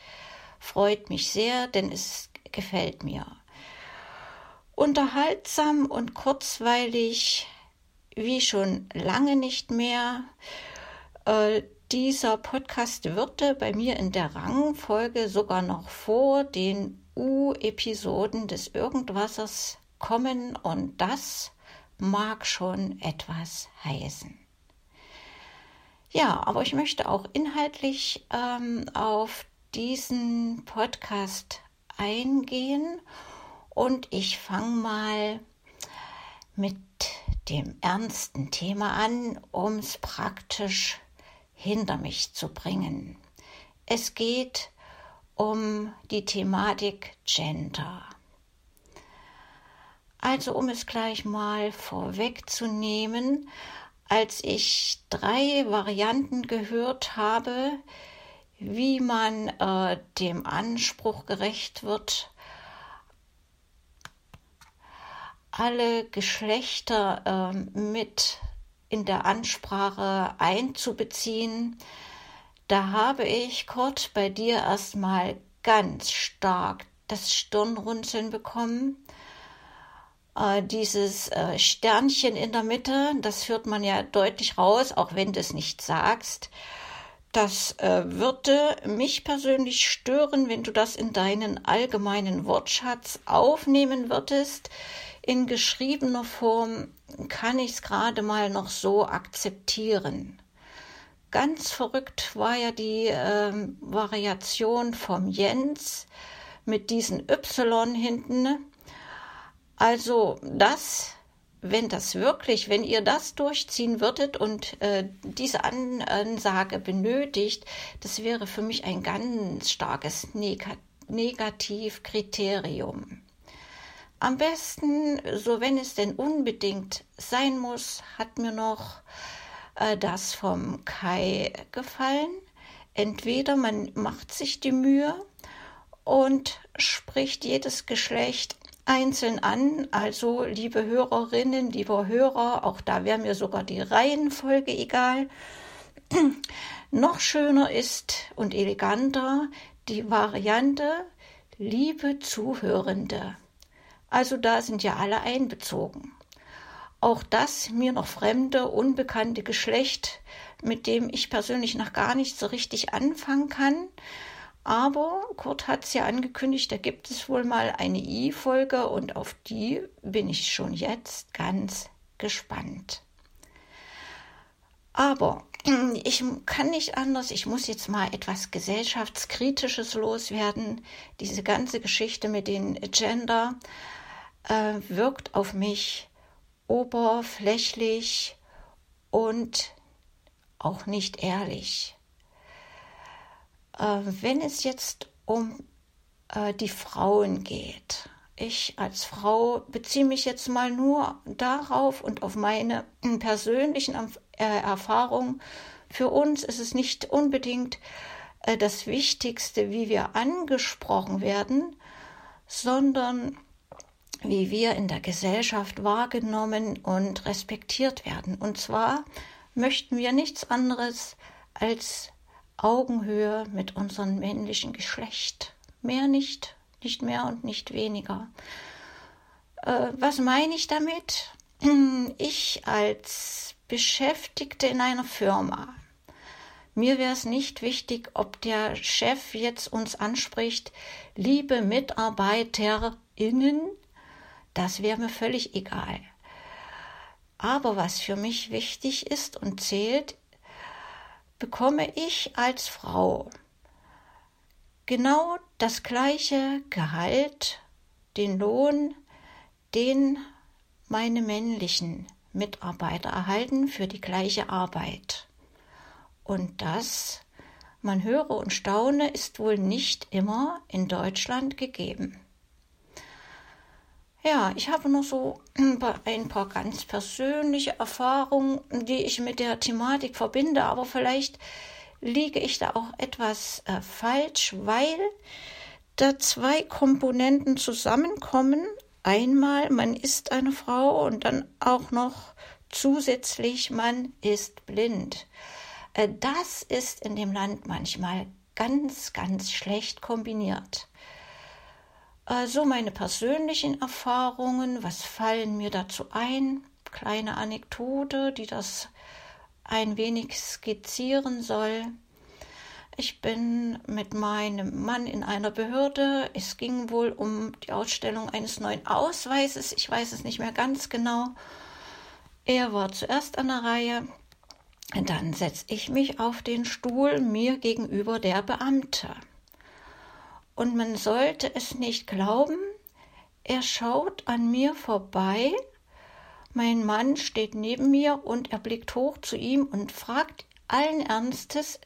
freut mich sehr, denn es gefällt mir. Unterhaltsam und kurzweilig, wie schon lange nicht mehr. Äh, dieser Podcast würde bei mir in der Rangfolge sogar noch vor den U-Episoden des Irgendwassers kommen und das mag schon etwas heißen. Ja, aber ich möchte auch inhaltlich ähm, auf diesen Podcast eingehen und ich fange mal mit dem ernsten Thema an, um es praktisch hinter mich zu bringen. Es geht um die Thematik Gender. Also um es gleich mal vorwegzunehmen, als ich drei Varianten gehört habe, wie man äh, dem Anspruch gerecht wird, alle Geschlechter äh, mit in der Ansprache einzubeziehen, da habe ich, Kurt, bei dir erstmal ganz stark das Stirnrunzeln bekommen. Äh, dieses äh, Sternchen in der Mitte, das hört man ja deutlich raus, auch wenn du es nicht sagst. Das äh, würde mich persönlich stören, wenn du das in deinen allgemeinen Wortschatz aufnehmen würdest. In geschriebener Form kann ich es gerade mal noch so akzeptieren. Ganz verrückt war ja die äh, Variation vom Jens mit diesen Y hinten. Also das, wenn das wirklich, wenn ihr das durchziehen würdet und äh, diese Ansage benötigt, das wäre für mich ein ganz starkes Neg Negativkriterium. Am besten, so wenn es denn unbedingt sein muss, hat mir noch äh, das vom Kai gefallen. Entweder man macht sich die Mühe und spricht jedes Geschlecht einzeln an. Also, liebe Hörerinnen, lieber Hörer, auch da wäre mir sogar die Reihenfolge egal. Noch schöner ist und eleganter die Variante, liebe Zuhörende. Also da sind ja alle einbezogen. Auch das mir noch fremde, unbekannte Geschlecht, mit dem ich persönlich noch gar nicht so richtig anfangen kann. Aber Kurt hat es ja angekündigt, da gibt es wohl mal eine I-Folge und auf die bin ich schon jetzt ganz gespannt. Aber ich kann nicht anders, ich muss jetzt mal etwas gesellschaftskritisches loswerden. Diese ganze Geschichte mit den Gender äh, wirkt auf mich oberflächlich und auch nicht ehrlich. Äh, wenn es jetzt um äh, die Frauen geht, ich als Frau beziehe mich jetzt mal nur darauf und auf meine persönlichen äh, Erfahrungen. Für uns ist es nicht unbedingt äh, das Wichtigste, wie wir angesprochen werden, sondern wie wir in der Gesellschaft wahrgenommen und respektiert werden. Und zwar möchten wir nichts anderes als Augenhöhe mit unserem männlichen Geschlecht. Mehr nicht, nicht mehr und nicht weniger. Äh, was meine ich damit? Ich als Beschäftigte in einer Firma. Mir wäre es nicht wichtig, ob der Chef jetzt uns anspricht, liebe MitarbeiterInnen, das wäre mir völlig egal. Aber was für mich wichtig ist und zählt, bekomme ich als Frau genau das gleiche Gehalt, den Lohn, den meine männlichen Mitarbeiter erhalten für die gleiche Arbeit. Und das, man höre und staune, ist wohl nicht immer in Deutschland gegeben. Ja, ich habe noch so ein paar ganz persönliche Erfahrungen, die ich mit der Thematik verbinde, aber vielleicht liege ich da auch etwas äh, falsch, weil da zwei Komponenten zusammenkommen. Einmal, man ist eine Frau und dann auch noch zusätzlich, man ist blind. Äh, das ist in dem Land manchmal ganz, ganz schlecht kombiniert. Also meine persönlichen Erfahrungen, was fallen mir dazu ein? Kleine Anekdote, die das ein wenig skizzieren soll. Ich bin mit meinem Mann in einer Behörde. Es ging wohl um die Ausstellung eines neuen Ausweises. Ich weiß es nicht mehr ganz genau. Er war zuerst an der Reihe. Dann setze ich mich auf den Stuhl mir gegenüber der Beamte. Und man sollte es nicht glauben, er schaut an mir vorbei, mein Mann steht neben mir und er blickt hoch zu ihm und fragt allen Ernstes,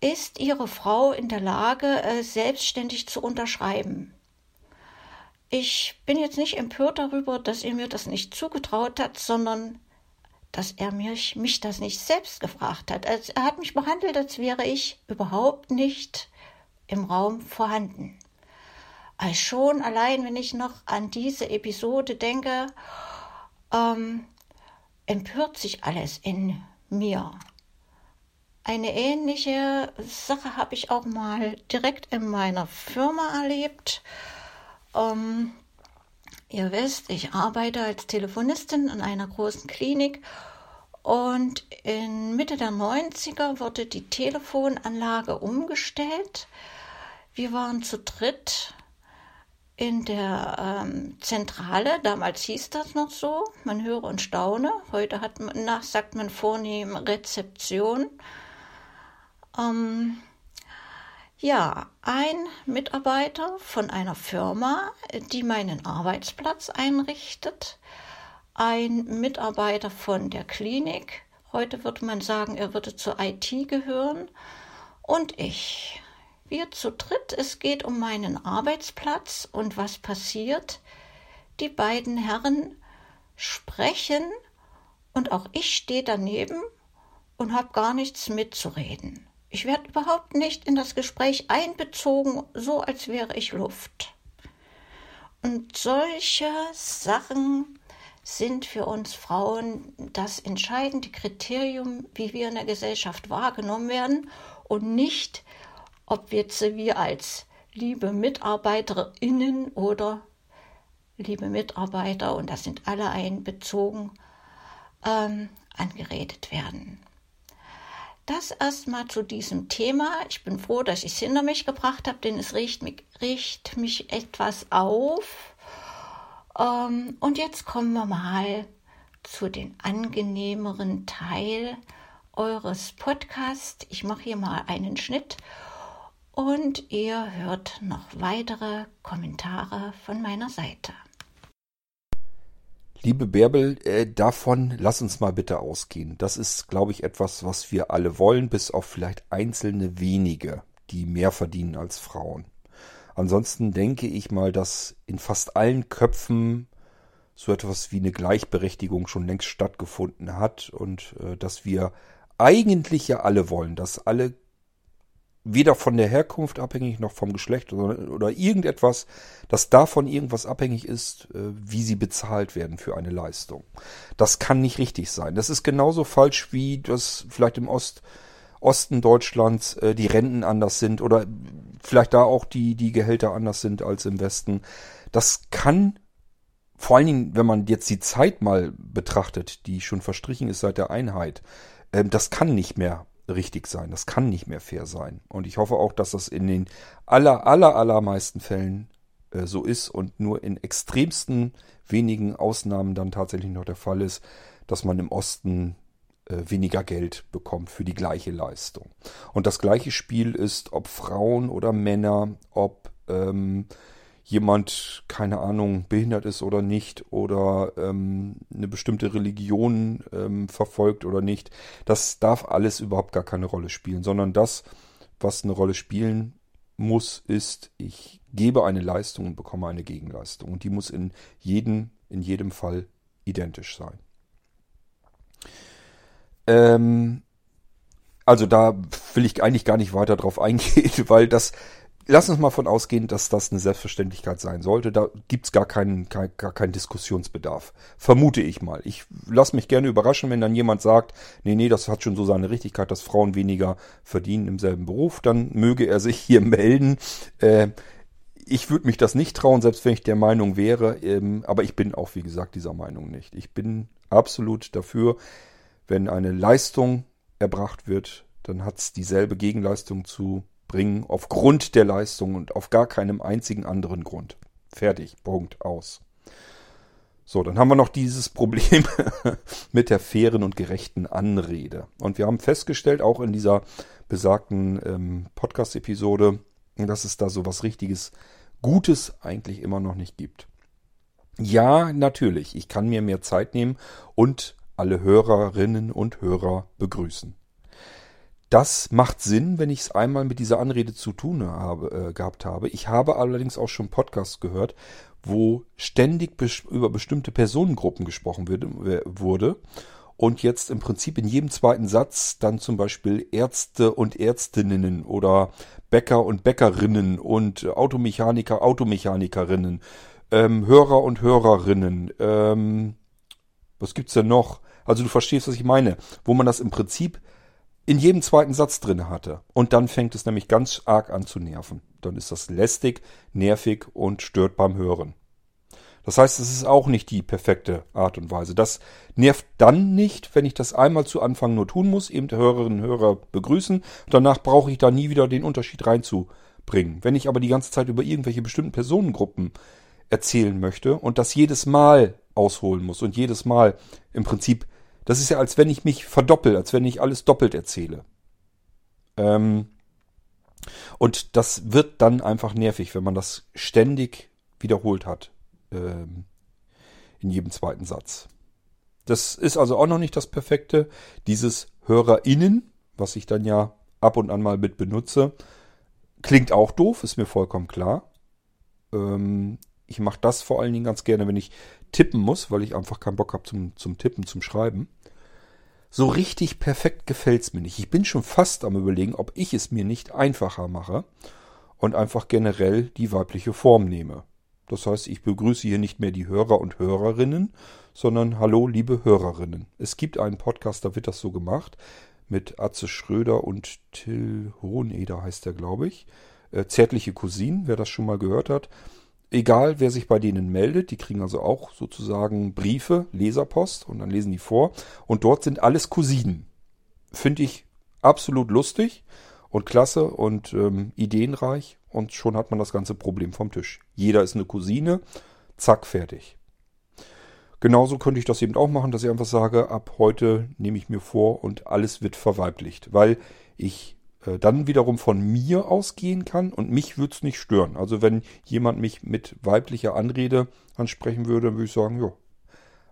ist Ihre Frau in der Lage, äh, selbstständig zu unterschreiben? Ich bin jetzt nicht empört darüber, dass er mir das nicht zugetraut hat, sondern dass er mich, mich das nicht selbst gefragt hat. Also er hat mich behandelt, als wäre ich überhaupt nicht im Raum vorhanden. Also schon allein, wenn ich noch an diese Episode denke, ähm, empört sich alles in mir. Eine ähnliche Sache habe ich auch mal direkt in meiner Firma erlebt. Ähm, ihr wisst, ich arbeite als Telefonistin in einer großen Klinik und in Mitte der 90er wurde die Telefonanlage umgestellt. Wir waren zu dritt in der ähm, Zentrale, damals hieß das noch so, man höre und staune, heute hat man, nach, sagt man vornehm Rezeption. Ähm, ja, ein Mitarbeiter von einer Firma, die meinen Arbeitsplatz einrichtet, ein Mitarbeiter von der Klinik, heute würde man sagen, er würde zur IT gehören, und ich. Wir zu dritt, es geht um meinen Arbeitsplatz und was passiert. Die beiden Herren sprechen und auch ich stehe daneben und habe gar nichts mitzureden. Ich werde überhaupt nicht in das Gespräch einbezogen, so als wäre ich Luft. Und solche Sachen sind für uns Frauen das entscheidende Kriterium, wie wir in der Gesellschaft wahrgenommen werden und nicht, ob jetzt wir als liebe Mitarbeiterinnen oder liebe Mitarbeiter, und das sind alle einbezogen, ähm, angeredet werden. Das erstmal zu diesem Thema. Ich bin froh, dass ich es hinter mich gebracht habe, denn es riecht mich, riecht mich etwas auf. Ähm, und jetzt kommen wir mal zu den angenehmeren Teil eures Podcasts. Ich mache hier mal einen Schnitt und ihr hört noch weitere Kommentare von meiner Seite. Liebe Bärbel, äh, davon lass uns mal bitte ausgehen. Das ist, glaube ich, etwas, was wir alle wollen, bis auf vielleicht einzelne wenige, die mehr verdienen als Frauen. Ansonsten denke ich mal, dass in fast allen Köpfen so etwas wie eine Gleichberechtigung schon längst stattgefunden hat und äh, dass wir eigentlich ja alle wollen, dass alle weder von der Herkunft abhängig noch vom Geschlecht oder, oder irgendetwas, dass davon irgendwas abhängig ist, äh, wie sie bezahlt werden für eine Leistung. Das kann nicht richtig sein. Das ist genauso falsch wie das vielleicht im Ost, Osten Deutschlands äh, die Renten anders sind oder vielleicht da auch die, die Gehälter anders sind als im Westen. Das kann vor allen Dingen, wenn man jetzt die Zeit mal betrachtet, die schon verstrichen ist seit der Einheit, äh, das kann nicht mehr richtig sein. Das kann nicht mehr fair sein. Und ich hoffe auch, dass das in den aller, aller, allermeisten Fällen äh, so ist und nur in extremsten wenigen Ausnahmen dann tatsächlich noch der Fall ist, dass man im Osten äh, weniger Geld bekommt für die gleiche Leistung. Und das gleiche Spiel ist, ob Frauen oder Männer, ob ähm, jemand, keine Ahnung, behindert ist oder nicht oder ähm, eine bestimmte Religion ähm, verfolgt oder nicht, das darf alles überhaupt gar keine Rolle spielen, sondern das, was eine Rolle spielen muss, ist, ich gebe eine Leistung und bekomme eine Gegenleistung. Und die muss in jedem, in jedem Fall identisch sein. Ähm, also da will ich eigentlich gar nicht weiter drauf eingehen, weil das lass uns mal von ausgehen, dass das eine Selbstverständlichkeit sein sollte. Da gibt's gar keinen, kein, gar keinen Diskussionsbedarf. Vermute ich mal. Ich lasse mich gerne überraschen, wenn dann jemand sagt, nee, nee, das hat schon so seine Richtigkeit, dass Frauen weniger verdienen im selben Beruf, dann möge er sich hier melden. Äh, ich würde mich das nicht trauen, selbst wenn ich der Meinung wäre, ähm, aber ich bin auch, wie gesagt, dieser Meinung nicht. Ich bin absolut dafür, wenn eine Leistung erbracht wird, dann hat's dieselbe Gegenleistung zu bringen aufgrund der Leistung und auf gar keinem einzigen anderen Grund. Fertig, Punkt, aus. So, dann haben wir noch dieses Problem mit der fairen und gerechten Anrede. Und wir haben festgestellt, auch in dieser besagten ähm, Podcast-Episode, dass es da so was richtiges Gutes eigentlich immer noch nicht gibt. Ja, natürlich, ich kann mir mehr Zeit nehmen und alle Hörerinnen und Hörer begrüßen. Das macht Sinn, wenn ich es einmal mit dieser Anrede zu tun habe, äh, gehabt habe. Ich habe allerdings auch schon Podcasts gehört, wo ständig bes über bestimmte Personengruppen gesprochen wird, wurde und jetzt im Prinzip in jedem zweiten Satz dann zum Beispiel Ärzte und Ärztinnen oder Bäcker und Bäckerinnen und Automechaniker, Automechanikerinnen, ähm, Hörer und Hörerinnen, ähm, was gibt's denn noch? Also du verstehst, was ich meine, wo man das im Prinzip in jedem zweiten Satz drin hatte. Und dann fängt es nämlich ganz arg an zu nerven. Dann ist das lästig, nervig und stört beim Hören. Das heißt, es ist auch nicht die perfekte Art und Weise. Das nervt dann nicht, wenn ich das einmal zu Anfang nur tun muss, eben Hörerinnen und Hörer begrüßen. Danach brauche ich da nie wieder den Unterschied reinzubringen. Wenn ich aber die ganze Zeit über irgendwelche bestimmten Personengruppen erzählen möchte und das jedes Mal ausholen muss und jedes Mal im Prinzip das ist ja, als wenn ich mich verdoppel, als wenn ich alles doppelt erzähle. Ähm, und das wird dann einfach nervig, wenn man das ständig wiederholt hat. Ähm, in jedem zweiten Satz. Das ist also auch noch nicht das Perfekte. Dieses HörerInnen, was ich dann ja ab und an mal mit benutze, klingt auch doof, ist mir vollkommen klar. Ähm, ich mache das vor allen Dingen ganz gerne, wenn ich tippen muss, weil ich einfach keinen Bock habe zum, zum Tippen, zum Schreiben so richtig perfekt gefällt's mir nicht. Ich bin schon fast am überlegen, ob ich es mir nicht einfacher mache und einfach generell die weibliche Form nehme. Das heißt, ich begrüße hier nicht mehr die Hörer und Hörerinnen, sondern hallo, liebe Hörerinnen. Es gibt einen Podcast, da wird das so gemacht, mit Atze Schröder und Till Hoheneder heißt der, glaube ich. Äh, Zärtliche Cousinen, wer das schon mal gehört hat egal wer sich bei denen meldet, die kriegen also auch sozusagen Briefe, Leserpost und dann lesen die vor. Und dort sind alles Cousinen. Finde ich absolut lustig und klasse und ähm, ideenreich und schon hat man das ganze Problem vom Tisch. Jeder ist eine Cousine, zack, fertig. Genauso könnte ich das eben auch machen, dass ich einfach sage, ab heute nehme ich mir vor und alles wird verweiblicht, weil ich äh, dann wiederum von mir ausgehen kann und mich würde es nicht stören. Also wenn jemand mich mit weiblicher Anrede ansprechen würde, dann würde ich sagen, ja,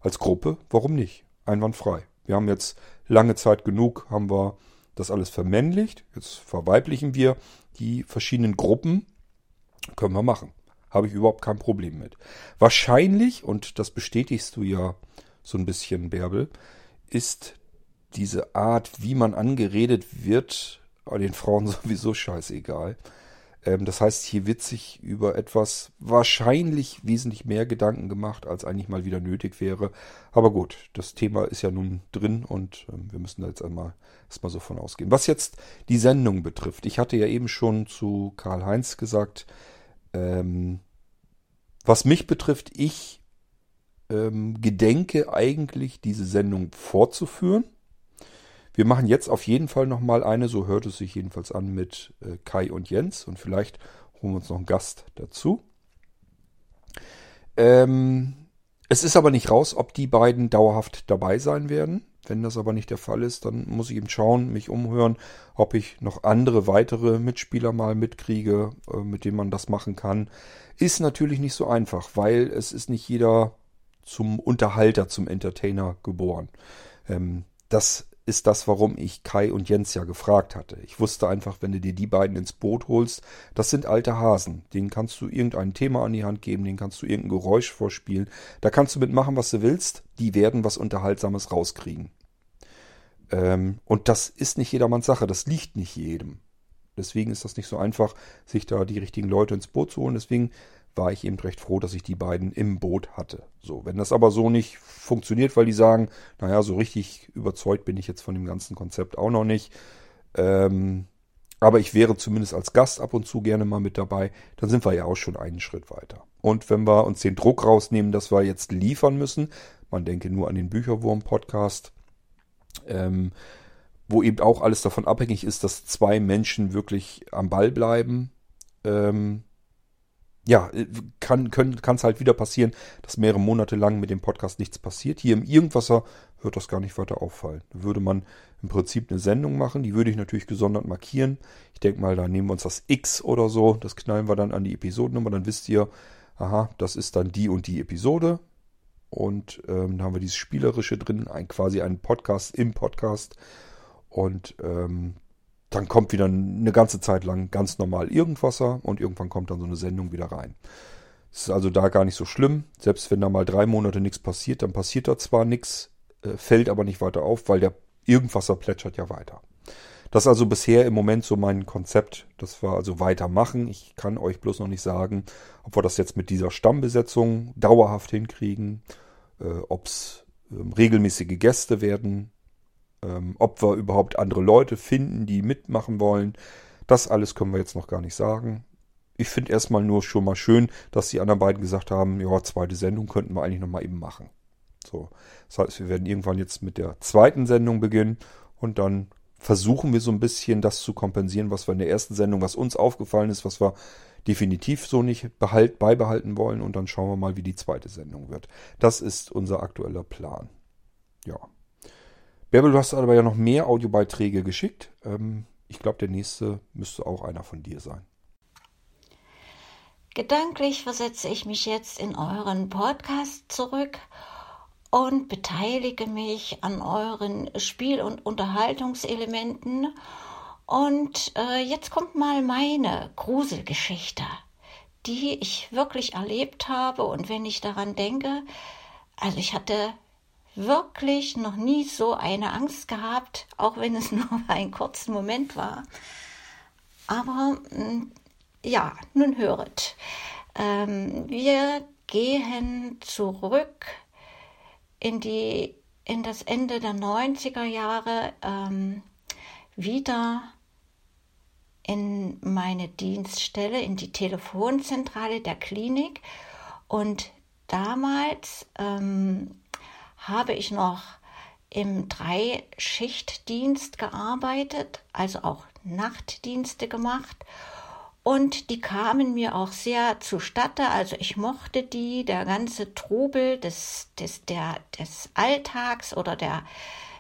als Gruppe, warum nicht? Einwandfrei. Wir haben jetzt lange Zeit genug, haben wir das alles vermännlicht. Jetzt verweiblichen wir die verschiedenen Gruppen. Können wir machen. Habe ich überhaupt kein Problem mit. Wahrscheinlich, und das bestätigst du ja so ein bisschen, Bärbel, ist diese Art, wie man angeredet wird, aber den Frauen sowieso scheißegal. Ähm, das heißt, hier wird sich über etwas wahrscheinlich wesentlich mehr Gedanken gemacht, als eigentlich mal wieder nötig wäre. Aber gut, das Thema ist ja nun drin und ähm, wir müssen da jetzt einmal erstmal so von ausgehen. Was jetzt die Sendung betrifft, ich hatte ja eben schon zu Karl-Heinz gesagt, ähm, was mich betrifft, ich ähm, gedenke eigentlich diese Sendung fortzuführen. Wir machen jetzt auf jeden Fall nochmal eine, so hört es sich jedenfalls an, mit äh, Kai und Jens. Und vielleicht holen wir uns noch einen Gast dazu. Ähm, es ist aber nicht raus, ob die beiden dauerhaft dabei sein werden. Wenn das aber nicht der Fall ist, dann muss ich eben schauen, mich umhören, ob ich noch andere weitere Mitspieler mal mitkriege, äh, mit denen man das machen kann. Ist natürlich nicht so einfach, weil es ist nicht jeder zum Unterhalter, zum Entertainer geboren. Ähm, das ist das, warum ich Kai und Jens ja gefragt hatte. Ich wusste einfach, wenn du dir die beiden ins Boot holst, das sind alte Hasen. Denen kannst du irgendein Thema an die Hand geben, denen kannst du irgendein Geräusch vorspielen. Da kannst du mitmachen, was du willst. Die werden was Unterhaltsames rauskriegen. Ähm, und das ist nicht jedermanns Sache. Das liegt nicht jedem. Deswegen ist das nicht so einfach, sich da die richtigen Leute ins Boot zu holen. Deswegen war ich eben recht froh, dass ich die beiden im Boot hatte. So, wenn das aber so nicht funktioniert, weil die sagen, naja, so richtig überzeugt bin ich jetzt von dem ganzen Konzept auch noch nicht. Ähm, aber ich wäre zumindest als Gast ab und zu gerne mal mit dabei, dann sind wir ja auch schon einen Schritt weiter. Und wenn wir uns den Druck rausnehmen, dass wir jetzt liefern müssen, man denke nur an den Bücherwurm-Podcast, ähm, wo eben auch alles davon abhängig ist, dass zwei Menschen wirklich am Ball bleiben, ähm, ja, äh, kann es halt wieder passieren, dass mehrere Monate lang mit dem Podcast nichts passiert. Hier im Irgendwasser wird das gar nicht weiter auffallen. Da würde man im Prinzip eine Sendung machen, die würde ich natürlich gesondert markieren. Ich denke mal, da nehmen wir uns das X oder so, das knallen wir dann an die Episodennummer, dann wisst ihr, aha, das ist dann die und die Episode. Und ähm, da haben wir dieses Spielerische drin, ein, quasi einen Podcast im Podcast. Und ähm, dann kommt wieder eine ganze Zeit lang ganz normal Irgendwasser und irgendwann kommt dann so eine Sendung wieder rein. Es ist also da gar nicht so schlimm. Selbst wenn da mal drei Monate nichts passiert, dann passiert da zwar nichts, äh, fällt aber nicht weiter auf, weil der Irgendwasser plätschert ja weiter. Das ist also bisher im Moment so mein Konzept, dass wir also weitermachen. Ich kann euch bloß noch nicht sagen, ob wir das jetzt mit dieser Stammbesetzung dauerhaft hinkriegen, äh, ob es äh, regelmäßige Gäste werden, ähm, ob wir überhaupt andere Leute finden, die mitmachen wollen. Das alles können wir jetzt noch gar nicht sagen. Ich finde erstmal nur schon mal schön, dass die anderen beiden gesagt haben, ja, zweite Sendung könnten wir eigentlich noch mal eben machen. So, das heißt, wir werden irgendwann jetzt mit der zweiten Sendung beginnen und dann versuchen wir so ein bisschen das zu kompensieren, was wir in der ersten Sendung, was uns aufgefallen ist, was wir definitiv so nicht behalt, beibehalten wollen und dann schauen wir mal, wie die zweite Sendung wird. Das ist unser aktueller Plan. Ja. Bärbel, du hast aber ja noch mehr Audiobeiträge geschickt. Ähm, ich glaube, der nächste müsste auch einer von dir sein. Gedanklich versetze ich mich jetzt in euren Podcast zurück und beteilige mich an euren Spiel- und Unterhaltungselementen. Und äh, jetzt kommt mal meine Gruselgeschichte, die ich wirklich erlebt habe. Und wenn ich daran denke, also ich hatte wirklich noch nie so eine Angst gehabt, auch wenn es nur einen kurzen Moment war. Aber hm, ja, nun höret. Ähm, wir gehen zurück in, die, in das Ende der 90er Jahre ähm, wieder in meine Dienststelle, in die Telefonzentrale der Klinik. Und damals ähm, habe ich noch im Dreischichtdienst gearbeitet, also auch Nachtdienste gemacht und die kamen mir auch sehr zustatte. Also ich mochte die, der ganze Trubel des, des, der, des Alltags oder der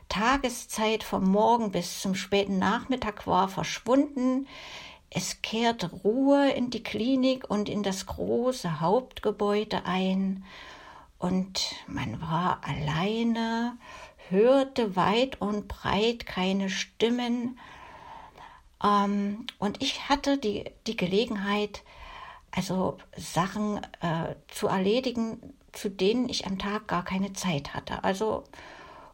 Tageszeit vom Morgen bis zum späten Nachmittag war verschwunden. Es kehrte Ruhe in die Klinik und in das große Hauptgebäude ein. Und man war alleine, hörte weit und breit keine Stimmen, ähm, und ich hatte die, die Gelegenheit, also Sachen äh, zu erledigen, zu denen ich am Tag gar keine Zeit hatte. Also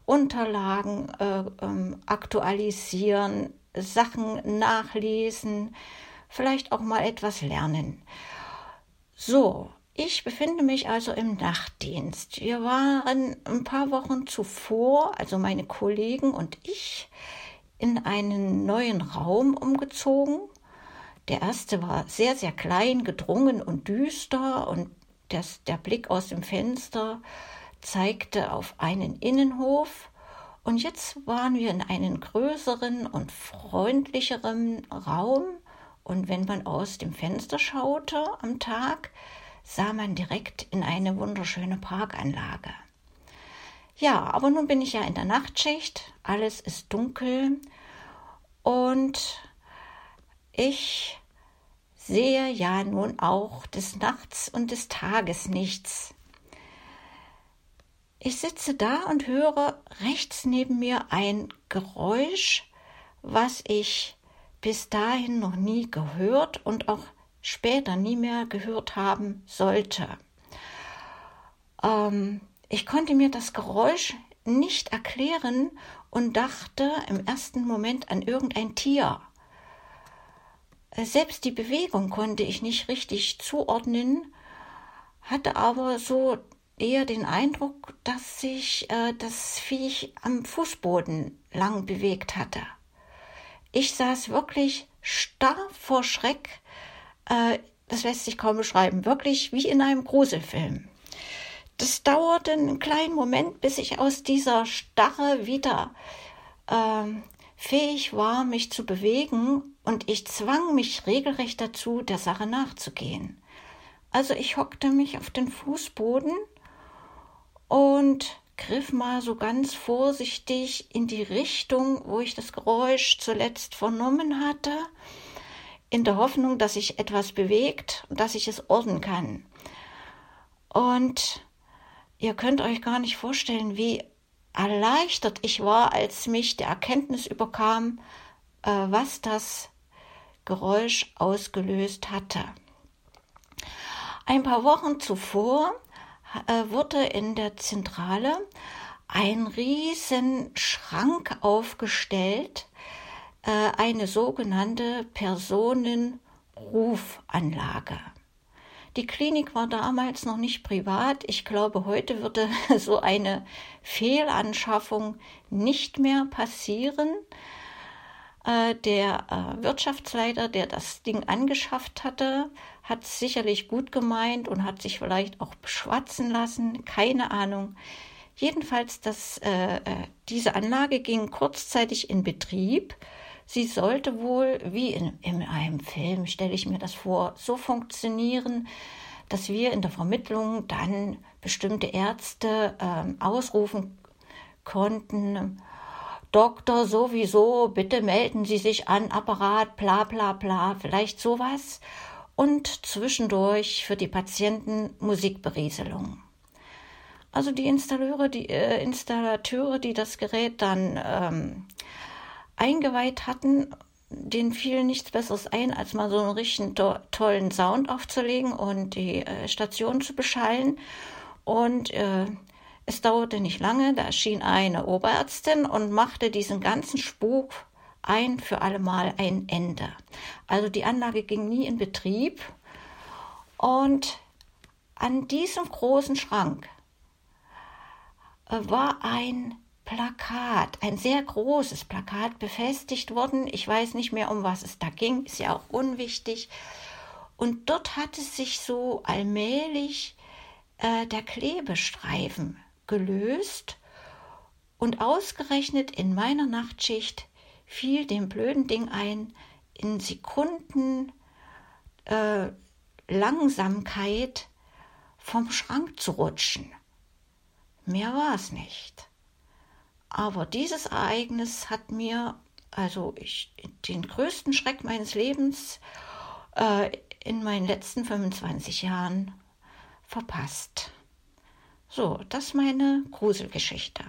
Unterlagen äh, ähm, aktualisieren, Sachen nachlesen, vielleicht auch mal etwas lernen. So, ich befinde mich also im Nachtdienst. Wir waren ein paar Wochen zuvor, also meine Kollegen und ich, in einen neuen Raum umgezogen. Der erste war sehr, sehr klein, gedrungen und düster und das, der Blick aus dem Fenster zeigte auf einen Innenhof. Und jetzt waren wir in einem größeren und freundlicheren Raum. Und wenn man aus dem Fenster schaute am Tag, sah man direkt in eine wunderschöne Parkanlage. Ja, aber nun bin ich ja in der Nachtschicht, alles ist dunkel und ich sehe ja nun auch des Nachts und des Tages nichts. Ich sitze da und höre rechts neben mir ein Geräusch, was ich bis dahin noch nie gehört und auch später nie mehr gehört haben sollte. Ähm, ich konnte mir das Geräusch nicht erklären und dachte im ersten Moment an irgendein Tier. Selbst die Bewegung konnte ich nicht richtig zuordnen, hatte aber so eher den Eindruck, dass sich äh, das Viech am Fußboden lang bewegt hatte. Ich saß wirklich starr vor Schreck, äh, das lässt sich kaum beschreiben, wirklich wie in einem Gruselfilm. Das dauerte einen kleinen Moment, bis ich aus dieser Starre wieder ähm, fähig war, mich zu bewegen, und ich zwang mich regelrecht dazu, der Sache nachzugehen. Also ich hockte mich auf den Fußboden und griff mal so ganz vorsichtig in die Richtung, wo ich das Geräusch zuletzt vernommen hatte, in der Hoffnung, dass sich etwas bewegt und dass ich es orten kann. Und Ihr könnt euch gar nicht vorstellen, wie erleichtert ich war, als mich die Erkenntnis überkam, äh, was das Geräusch ausgelöst hatte. Ein paar Wochen zuvor äh, wurde in der Zentrale ein riesen Schrank aufgestellt, eine sogenannte Personenrufanlage. Die Klinik war damals noch nicht privat. Ich glaube, heute würde so eine Fehlanschaffung nicht mehr passieren. Äh, der äh, Wirtschaftsleiter, der das Ding angeschafft hatte, hat sicherlich gut gemeint und hat sich vielleicht auch beschwatzen lassen. Keine Ahnung. Jedenfalls, das, äh, äh diese Anlage ging kurzzeitig in Betrieb. Sie sollte wohl, wie in, in einem Film, stelle ich mir das vor, so funktionieren, dass wir in der Vermittlung dann bestimmte Ärzte äh, ausrufen konnten, Doktor sowieso, bitte melden Sie sich an, Apparat, bla bla bla, vielleicht sowas. Und zwischendurch für die Patienten Musikberieselung. Also die Installateure, die, äh, Installateure, die das Gerät dann ähm, eingeweiht hatten, denen fiel nichts Besseres ein, als mal so einen richtig to tollen Sound aufzulegen und die äh, Station zu beschallen. Und äh, es dauerte nicht lange, da erschien eine Oberärztin und machte diesen ganzen Spuk ein für allemal ein Ende. Also die Anlage ging nie in Betrieb und an diesem großen Schrank äh, war ein Plakat, ein sehr großes Plakat befestigt worden. Ich weiß nicht mehr, um was es da ging, ist ja auch unwichtig. Und dort hatte sich so allmählich äh, der Klebestreifen gelöst und ausgerechnet in meiner Nachtschicht fiel dem blöden Ding ein, in Sekunden äh, Langsamkeit vom Schrank zu rutschen. Mehr war es nicht. Aber dieses Ereignis hat mir also ich, den größten Schreck meines Lebens äh, in meinen letzten 25 Jahren verpasst. So, das ist meine Gruselgeschichte.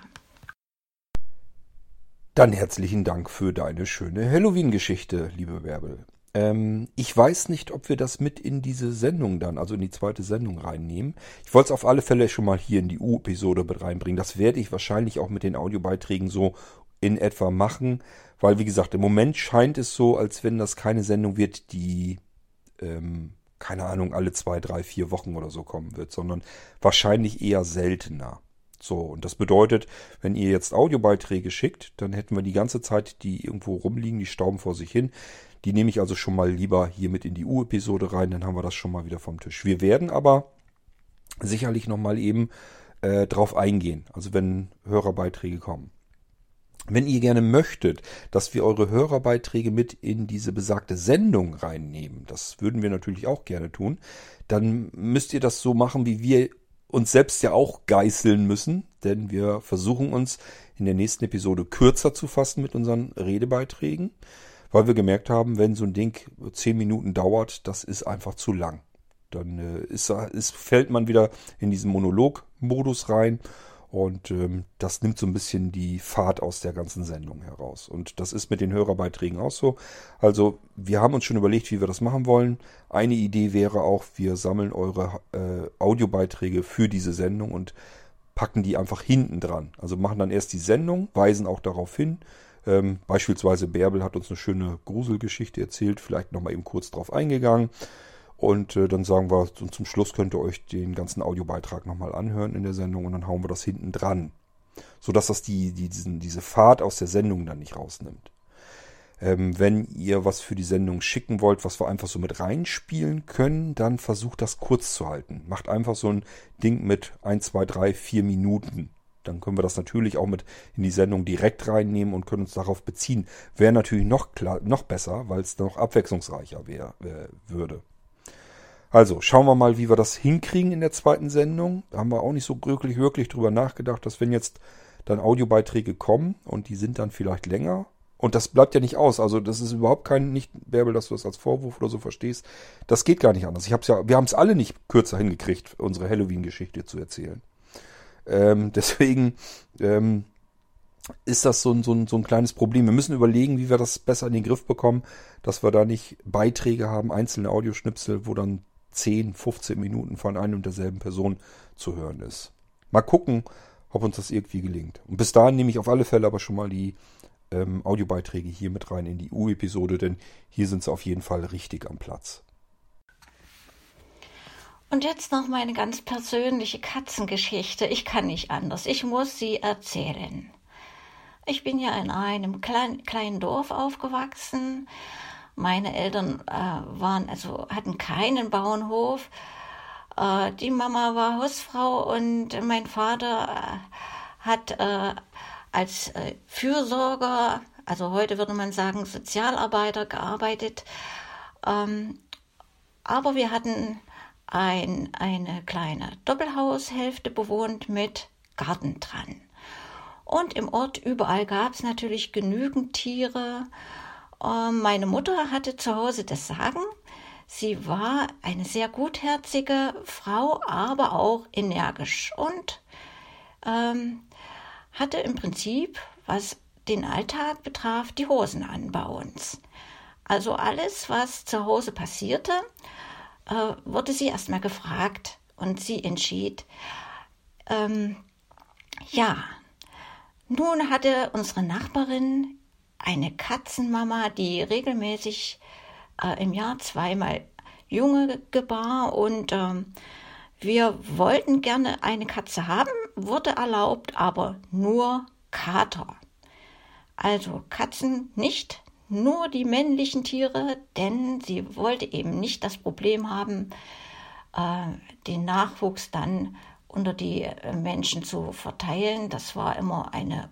Dann herzlichen Dank für deine schöne Halloween-Geschichte, liebe Bärbel. Ähm, ich weiß nicht, ob wir das mit in diese Sendung dann, also in die zweite Sendung reinnehmen. Ich wollte es auf alle Fälle schon mal hier in die U-Episode mit reinbringen. Das werde ich wahrscheinlich auch mit den Audiobeiträgen so in etwa machen, weil wie gesagt, im Moment scheint es so, als wenn das keine Sendung wird, die ähm, keine Ahnung, alle zwei, drei, vier Wochen oder so kommen wird, sondern wahrscheinlich eher seltener. So, und das bedeutet, wenn ihr jetzt Audiobeiträge schickt, dann hätten wir die ganze Zeit die irgendwo rumliegen, die stauben vor sich hin. Die nehme ich also schon mal lieber hier mit in die U-Episode rein, dann haben wir das schon mal wieder vom Tisch. Wir werden aber sicherlich nochmal eben äh, drauf eingehen, also wenn Hörerbeiträge kommen. Wenn ihr gerne möchtet, dass wir eure Hörerbeiträge mit in diese besagte Sendung reinnehmen, das würden wir natürlich auch gerne tun, dann müsst ihr das so machen, wie wir uns selbst ja auch geißeln müssen, denn wir versuchen uns in der nächsten Episode kürzer zu fassen mit unseren Redebeiträgen, weil wir gemerkt haben, wenn so ein Ding zehn Minuten dauert, das ist einfach zu lang. Dann äh, ist, ist, fällt man wieder in diesen Monolog-Modus rein und ähm, das nimmt so ein bisschen die Fahrt aus der ganzen Sendung heraus. Und das ist mit den Hörerbeiträgen auch so. Also wir haben uns schon überlegt, wie wir das machen wollen. Eine Idee wäre auch, wir sammeln eure äh, Audiobeiträge für diese Sendung und packen die einfach hinten dran. Also machen dann erst die Sendung, weisen auch darauf hin. Ähm, beispielsweise Bärbel hat uns eine schöne Gruselgeschichte erzählt, vielleicht nochmal eben kurz drauf eingegangen. Und äh, dann sagen wir, zum Schluss könnt ihr euch den ganzen Audiobeitrag nochmal anhören in der Sendung und dann hauen wir das hinten dran. Sodass das die, die, diesen, diese Fahrt aus der Sendung dann nicht rausnimmt. Ähm, wenn ihr was für die Sendung schicken wollt, was wir einfach so mit reinspielen können, dann versucht das kurz zu halten. Macht einfach so ein Ding mit 1, 2, 3, 4 Minuten. Dann können wir das natürlich auch mit in die Sendung direkt reinnehmen und können uns darauf beziehen. Wäre natürlich noch, klar, noch besser, weil es noch abwechslungsreicher wär, äh, würde. Also, schauen wir mal, wie wir das hinkriegen in der zweiten Sendung. Da haben wir auch nicht so wirklich, wirklich drüber nachgedacht, dass wenn jetzt dann Audiobeiträge kommen und die sind dann vielleicht länger. Und das bleibt ja nicht aus. Also, das ist überhaupt kein, nicht, Bärbel, dass du das als Vorwurf oder so verstehst. Das geht gar nicht anders. Ich hab's ja, wir haben es alle nicht kürzer hingekriegt, unsere Halloween-Geschichte zu erzählen. Ähm, deswegen, ähm, ist das so ein, so, ein, so ein kleines Problem. Wir müssen überlegen, wie wir das besser in den Griff bekommen, dass wir da nicht Beiträge haben, einzelne Audioschnipsel, wo dann 10, 15 Minuten von einer und derselben Person zu hören ist. Mal gucken, ob uns das irgendwie gelingt. Und bis dahin nehme ich auf alle Fälle aber schon mal die ähm, Audiobeiträge hier mit rein in die U-Episode, denn hier sind sie auf jeden Fall richtig am Platz. Und jetzt noch meine ganz persönliche Katzengeschichte. Ich kann nicht anders. Ich muss sie erzählen. Ich bin ja in einem klein, kleinen Dorf aufgewachsen. Meine Eltern äh, waren also hatten keinen Bauernhof. Äh, die Mama war Hausfrau und mein Vater äh, hat äh, als äh, Fürsorger, also heute würde man sagen Sozialarbeiter, gearbeitet. Ähm, aber wir hatten ein, eine kleine Doppelhaushälfte bewohnt mit Garten dran. Und im Ort überall gab es natürlich genügend Tiere. Ähm, meine Mutter hatte zu Hause das Sagen. Sie war eine sehr gutherzige Frau, aber auch energisch und ähm, hatte im Prinzip, was den Alltag betraf, die Hosen an bei uns. Also alles, was zu Hause passierte, äh, wurde sie erstmal gefragt und sie entschied, ähm, ja, nun hatte unsere Nachbarin eine Katzenmama, die regelmäßig äh, im Jahr zweimal Junge gebar und äh, wir wollten gerne eine Katze haben, wurde erlaubt, aber nur Kater. Also Katzen nicht, nur die männlichen Tiere, denn sie wollte eben nicht das Problem haben, äh, den Nachwuchs dann unter die äh, Menschen zu verteilen. Das war immer eine,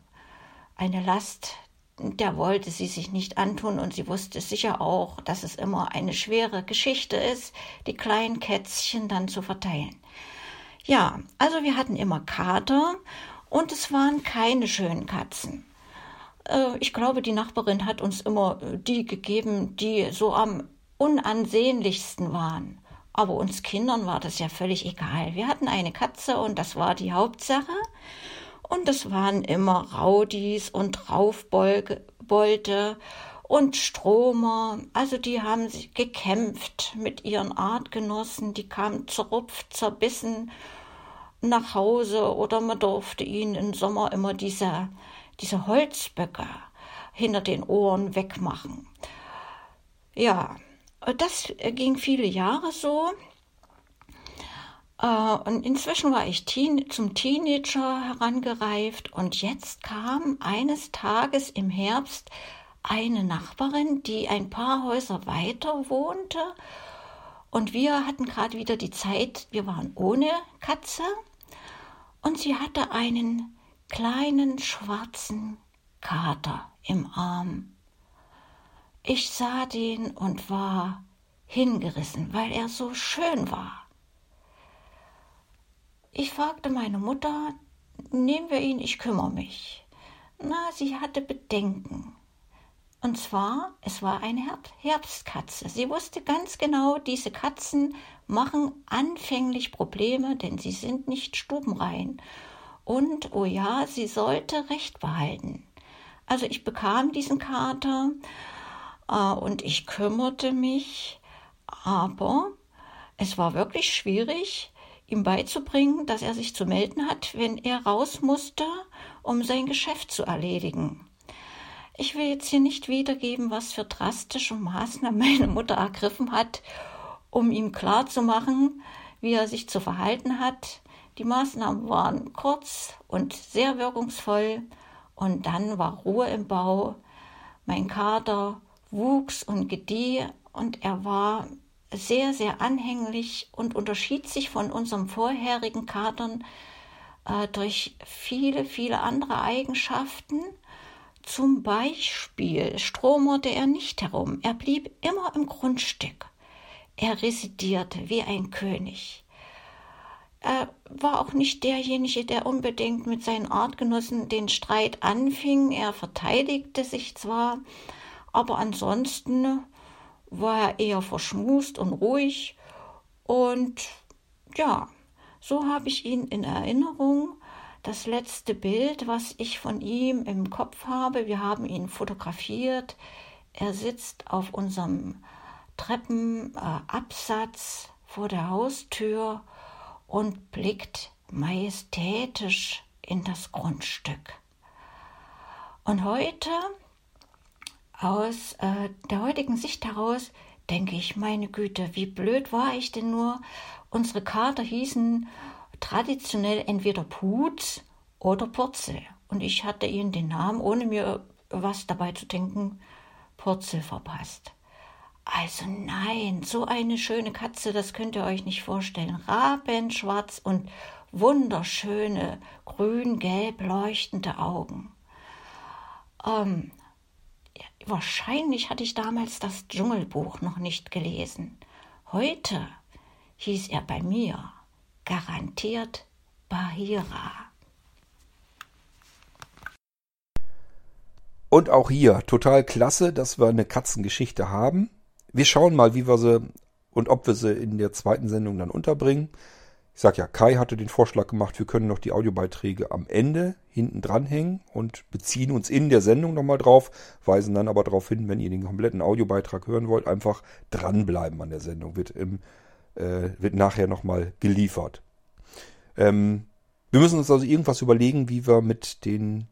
eine Last, der wollte sie sich nicht antun und sie wusste sicher auch, dass es immer eine schwere Geschichte ist, die kleinen Kätzchen dann zu verteilen. Ja, also wir hatten immer Kater und es waren keine schönen Katzen. Äh, ich glaube, die Nachbarin hat uns immer die gegeben, die so am unansehnlichsten waren. Aber uns Kindern war das ja völlig egal. Wir hatten eine Katze und das war die Hauptsache. Und es waren immer Raudis und Raufbolte und Stromer. Also die haben sich gekämpft mit ihren Artgenossen. Die kamen zerrupft, zerbissen nach Hause oder man durfte ihnen im Sommer immer diese, diese Holzböcke hinter den Ohren wegmachen. Ja, das ging viele Jahre so. Äh, und inzwischen war ich teen, zum Teenager herangereift und jetzt kam eines Tages im Herbst eine Nachbarin, die ein paar Häuser weiter wohnte. Und wir hatten gerade wieder die Zeit, wir waren ohne Katze. Und sie hatte einen kleinen schwarzen Kater im Arm. Ich sah den und war hingerissen, weil er so schön war. Ich fragte meine Mutter, nehmen wir ihn, ich kümmere mich. Na, sie hatte Bedenken. Und zwar, es war eine Herbstkatze. Sie wusste ganz genau, diese Katzen machen anfänglich Probleme, denn sie sind nicht stubenrein. Und, oh ja, sie sollte Recht behalten. Also ich bekam diesen Kater äh, und ich kümmerte mich, aber es war wirklich schwierig, ihm beizubringen, dass er sich zu melden hat, wenn er raus musste, um sein Geschäft zu erledigen. Ich will jetzt hier nicht wiedergeben, was für drastische Maßnahmen meine Mutter ergriffen hat, um ihm klarzumachen, wie er sich zu verhalten hat. Die Maßnahmen waren kurz und sehr wirkungsvoll und dann war Ruhe im Bau. Mein Kater wuchs und gedieh und er war sehr, sehr anhänglich und unterschied sich von unserem vorherigen Katern äh, durch viele, viele andere Eigenschaften. Zum Beispiel stromerte er nicht herum, er blieb immer im Grundstück. Er residierte wie ein König. Er war auch nicht derjenige, der unbedingt mit seinen Artgenossen den Streit anfing. Er verteidigte sich zwar, aber ansonsten war er eher verschmust und ruhig. Und ja, so habe ich ihn in Erinnerung. das letzte Bild, was ich von ihm im Kopf habe. Wir haben ihn fotografiert. Er sitzt auf unserem Treppenabsatz äh, vor der Haustür und blickt majestätisch in das Grundstück. Und heute, aus äh, der heutigen Sicht heraus, denke ich, meine Güte, wie blöd war ich denn nur? Unsere Kater hießen traditionell entweder Putz oder Purzel. Und ich hatte ihnen den Namen, ohne mir was dabei zu denken, Purzel verpasst. Also nein, so eine schöne Katze, das könnt ihr euch nicht vorstellen. Rabenschwarz und wunderschöne grün-gelb leuchtende Augen. Ähm, wahrscheinlich hatte ich damals das Dschungelbuch noch nicht gelesen. Heute hieß er bei mir garantiert Bahira. Und auch hier total klasse, dass wir eine Katzengeschichte haben. Wir schauen mal, wie wir sie und ob wir sie in der zweiten Sendung dann unterbringen. Ich sag ja, Kai hatte den Vorschlag gemacht, wir können noch die Audiobeiträge am Ende hinten dranhängen und beziehen uns in der Sendung nochmal drauf, weisen dann aber darauf hin, wenn ihr den kompletten Audiobeitrag hören wollt, einfach dranbleiben an der Sendung. Wird, im, äh, wird nachher nochmal geliefert. Ähm, wir müssen uns also irgendwas überlegen, wie wir mit den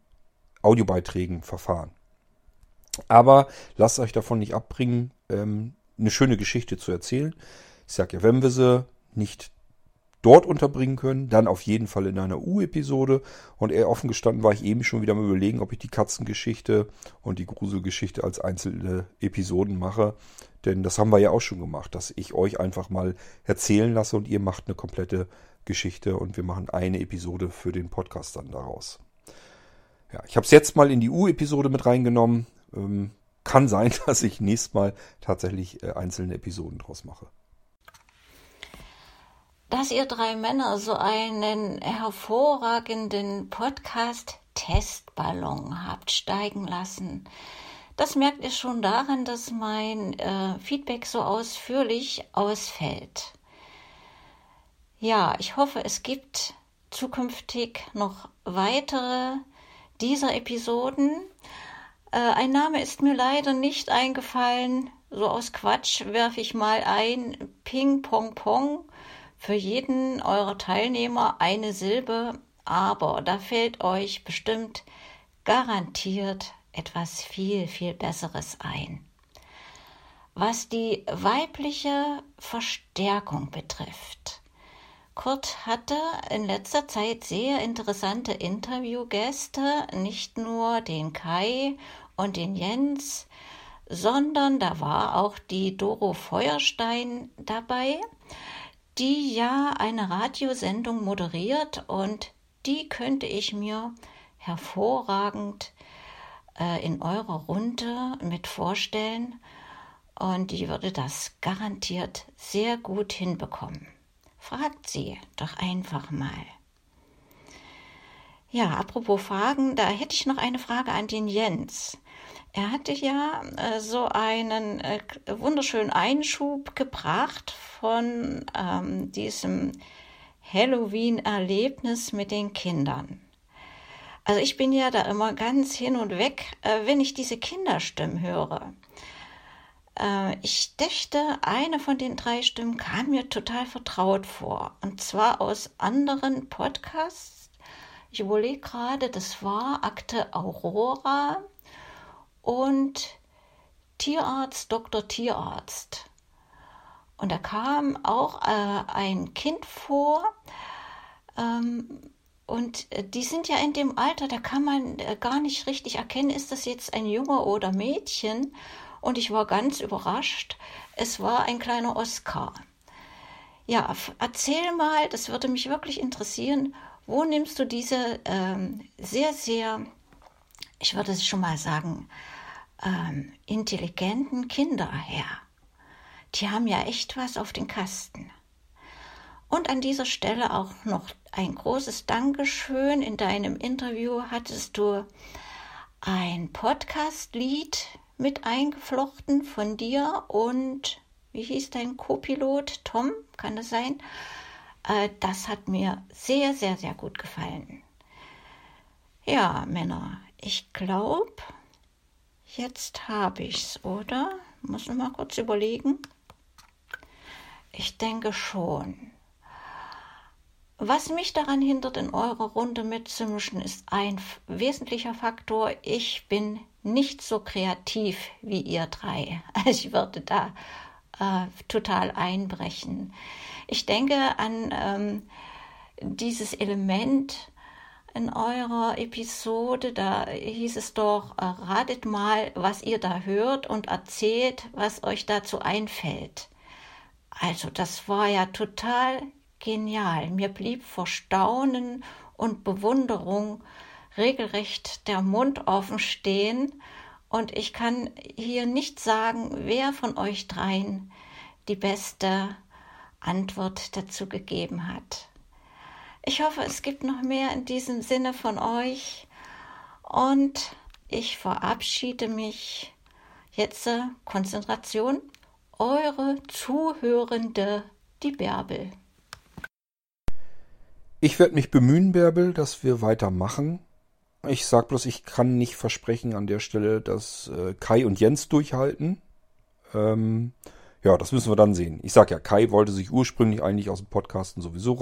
Audiobeiträgen verfahren. Aber lasst euch davon nicht abbringen, ähm, eine schöne Geschichte zu erzählen. Ich sag ja, wenn wir sie nicht dort unterbringen können, dann auf jeden Fall in einer U-Episode. Und eher offen gestanden war ich eben schon wieder mal überlegen, ob ich die Katzengeschichte und die Gruselgeschichte als einzelne Episoden mache. Denn das haben wir ja auch schon gemacht, dass ich euch einfach mal erzählen lasse und ihr macht eine komplette Geschichte und wir machen eine Episode für den Podcast dann daraus. Ja, ich habe es jetzt mal in die U-Episode mit reingenommen. Ähm, kann sein, dass ich nächstes Mal tatsächlich äh, einzelne Episoden draus mache dass ihr drei Männer so einen hervorragenden Podcast-Testballon habt steigen lassen. Das merkt ihr schon daran, dass mein äh, Feedback so ausführlich ausfällt. Ja, ich hoffe, es gibt zukünftig noch weitere dieser Episoden. Äh, ein Name ist mir leider nicht eingefallen. So aus Quatsch werfe ich mal ein Ping Pong Pong für jeden eurer Teilnehmer eine Silbe, aber da fällt euch bestimmt garantiert etwas viel, viel Besseres ein. Was die weibliche Verstärkung betrifft. Kurt hatte in letzter Zeit sehr interessante Interviewgäste, nicht nur den Kai und den Jens, sondern da war auch die Doro Feuerstein dabei die ja eine Radiosendung moderiert und die könnte ich mir hervorragend äh, in eurer Runde mit vorstellen und die würde das garantiert sehr gut hinbekommen. Fragt sie doch einfach mal. Ja, apropos Fragen, da hätte ich noch eine Frage an den Jens. Er hatte ja äh, so einen äh, wunderschönen Einschub gebracht von ähm, diesem Halloween-Erlebnis mit den Kindern. Also ich bin ja da immer ganz hin und weg, äh, wenn ich diese Kinderstimmen höre. Äh, ich dächte, eine von den drei Stimmen kam mir total vertraut vor. Und zwar aus anderen Podcasts. Ich überlege gerade, das war Akte Aurora und Tierarzt, Dr. Tierarzt. Und da kam auch äh, ein Kind vor. Ähm, und äh, die sind ja in dem Alter, da kann man äh, gar nicht richtig erkennen, ist das jetzt ein Junge oder Mädchen. Und ich war ganz überrascht. Es war ein kleiner Oscar. Ja, erzähl mal, das würde mich wirklich interessieren. Wo nimmst du diese ähm, sehr, sehr, ich würde es schon mal sagen, ähm, intelligenten Kinder her. Die haben ja echt was auf den Kasten. Und an dieser Stelle auch noch ein großes Dankeschön. In deinem Interview hattest du ein Podcast-Lied mit eingeflochten von dir und wie hieß dein Co-Pilot? Tom, kann das sein? Äh, das hat mir sehr, sehr, sehr gut gefallen. Ja, Männer, ich glaube, jetzt habe ich's, oder? Muss noch mal kurz überlegen. Ich denke schon. Was mich daran hindert, in eurer Runde mitzumischen, ist ein wesentlicher Faktor. Ich bin nicht so kreativ wie ihr drei. Ich würde da äh, total einbrechen. Ich denke an ähm, dieses Element in eurer Episode, da hieß es doch, äh, ratet mal, was ihr da hört und erzählt, was euch dazu einfällt. Also das war ja total genial. Mir blieb vor Staunen und Bewunderung regelrecht der Mund offen stehen und ich kann hier nicht sagen, wer von euch dreien die beste Antwort dazu gegeben hat. Ich hoffe, es gibt noch mehr in diesem Sinne von euch und ich verabschiede mich jetzt Konzentration, eure Zuhörende, die Bärbel. Ich werde mich bemühen, Bärbel, dass wir weitermachen. Ich sag bloß, ich kann nicht versprechen an der Stelle, dass äh, Kai und Jens durchhalten. Ähm, ja, das müssen wir dann sehen. Ich sag ja, Kai wollte sich ursprünglich eigentlich aus dem Podcasten sowieso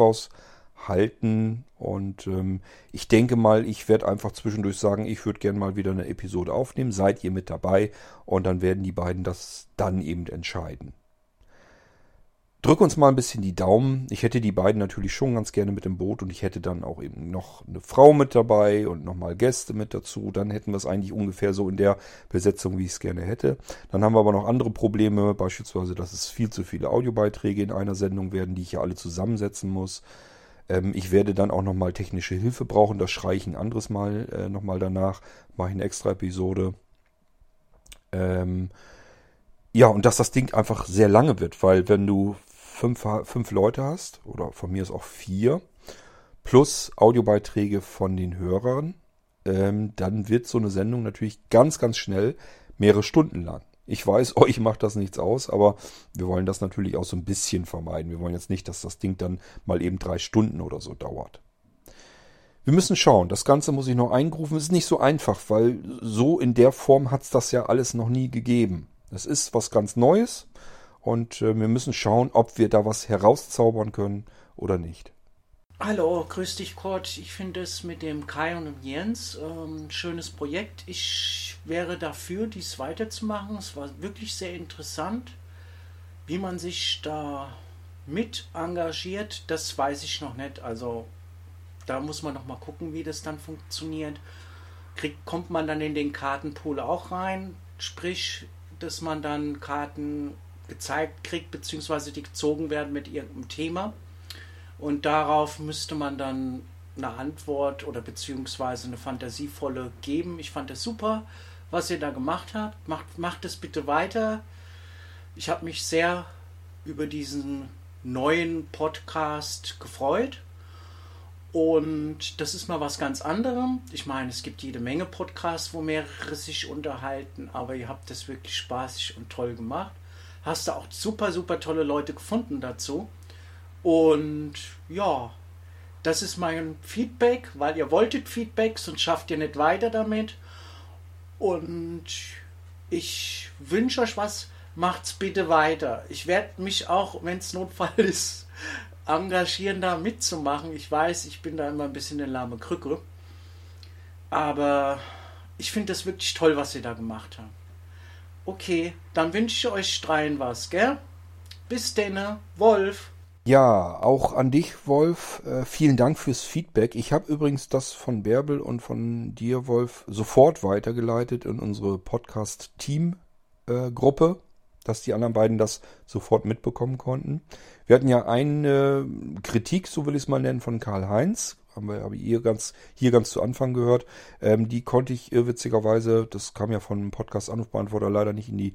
raushalten. Und ähm, ich denke mal, ich werde einfach zwischendurch sagen, ich würde gerne mal wieder eine Episode aufnehmen. Seid ihr mit dabei? Und dann werden die beiden das dann eben entscheiden. Drück uns mal ein bisschen die Daumen. Ich hätte die beiden natürlich schon ganz gerne mit im Boot und ich hätte dann auch eben noch eine Frau mit dabei und nochmal Gäste mit dazu. Dann hätten wir es eigentlich ungefähr so in der Besetzung, wie ich es gerne hätte. Dann haben wir aber noch andere Probleme, beispielsweise, dass es viel zu viele Audiobeiträge in einer Sendung werden, die ich ja alle zusammensetzen muss. Ähm, ich werde dann auch nochmal technische Hilfe brauchen. Das schreie ich ein anderes Mal äh, nochmal danach. Mache ich eine extra Episode. Ähm, ja, und dass das Ding einfach sehr lange wird, weil wenn du fünf, fünf Leute hast, oder von mir ist auch vier, plus Audiobeiträge von den Hörern, ähm, dann wird so eine Sendung natürlich ganz, ganz schnell mehrere Stunden lang. Ich weiß, euch macht das nichts aus, aber wir wollen das natürlich auch so ein bisschen vermeiden. Wir wollen jetzt nicht, dass das Ding dann mal eben drei Stunden oder so dauert. Wir müssen schauen. Das Ganze muss ich noch eingrufen. Ist nicht so einfach, weil so in der Form hat es das ja alles noch nie gegeben. Es ist was ganz Neues. Und äh, wir müssen schauen, ob wir da was herauszaubern können oder nicht. Hallo, grüß dich Kurt. Ich finde es mit dem Kai und dem Jens ähm, ein schönes Projekt. Ich wäre dafür, dies weiterzumachen. Es war wirklich sehr interessant. Wie man sich da mit engagiert, das weiß ich noch nicht. Also da muss man noch mal gucken, wie das dann funktioniert. Kriegt, kommt man dann in den Kartenpool auch rein? Sprich, dass man dann Karten gezeigt kriegt, beziehungsweise die gezogen werden mit irgendeinem Thema. Und darauf müsste man dann eine Antwort oder beziehungsweise eine fantasievolle geben. Ich fand es super, was ihr da gemacht habt. Macht, macht es bitte weiter. Ich habe mich sehr über diesen neuen Podcast gefreut. Und das ist mal was ganz anderem. Ich meine, es gibt jede Menge Podcasts, wo mehrere sich unterhalten, aber ihr habt das wirklich spaßig und toll gemacht hast du auch super, super tolle Leute gefunden dazu. Und ja, das ist mein Feedback, weil ihr wolltet Feedback, sonst schafft ihr nicht weiter damit. Und ich wünsche euch was, macht's bitte weiter. Ich werde mich auch, wenn es Notfall ist, engagieren, da mitzumachen. Ich weiß, ich bin da immer ein bisschen eine lahme Krücke. Aber ich finde das wirklich toll, was ihr da gemacht habt. Okay, dann wünsche ich euch dreien was, gell? Bis denne, Wolf. Ja, auch an dich, Wolf. Äh, vielen Dank fürs Feedback. Ich habe übrigens das von Bärbel und von dir, Wolf, sofort weitergeleitet in unsere Podcast-Team-Gruppe, äh, dass die anderen beiden das sofort mitbekommen konnten. Wir hatten ja eine Kritik, so will ich es mal nennen, von Karl-Heinz haben wir habe hier ganz hier ganz zu Anfang gehört. Ähm, die konnte ich irrwitzigerweise, das kam ja von einem Podcast Anrufbeantworter leider nicht in die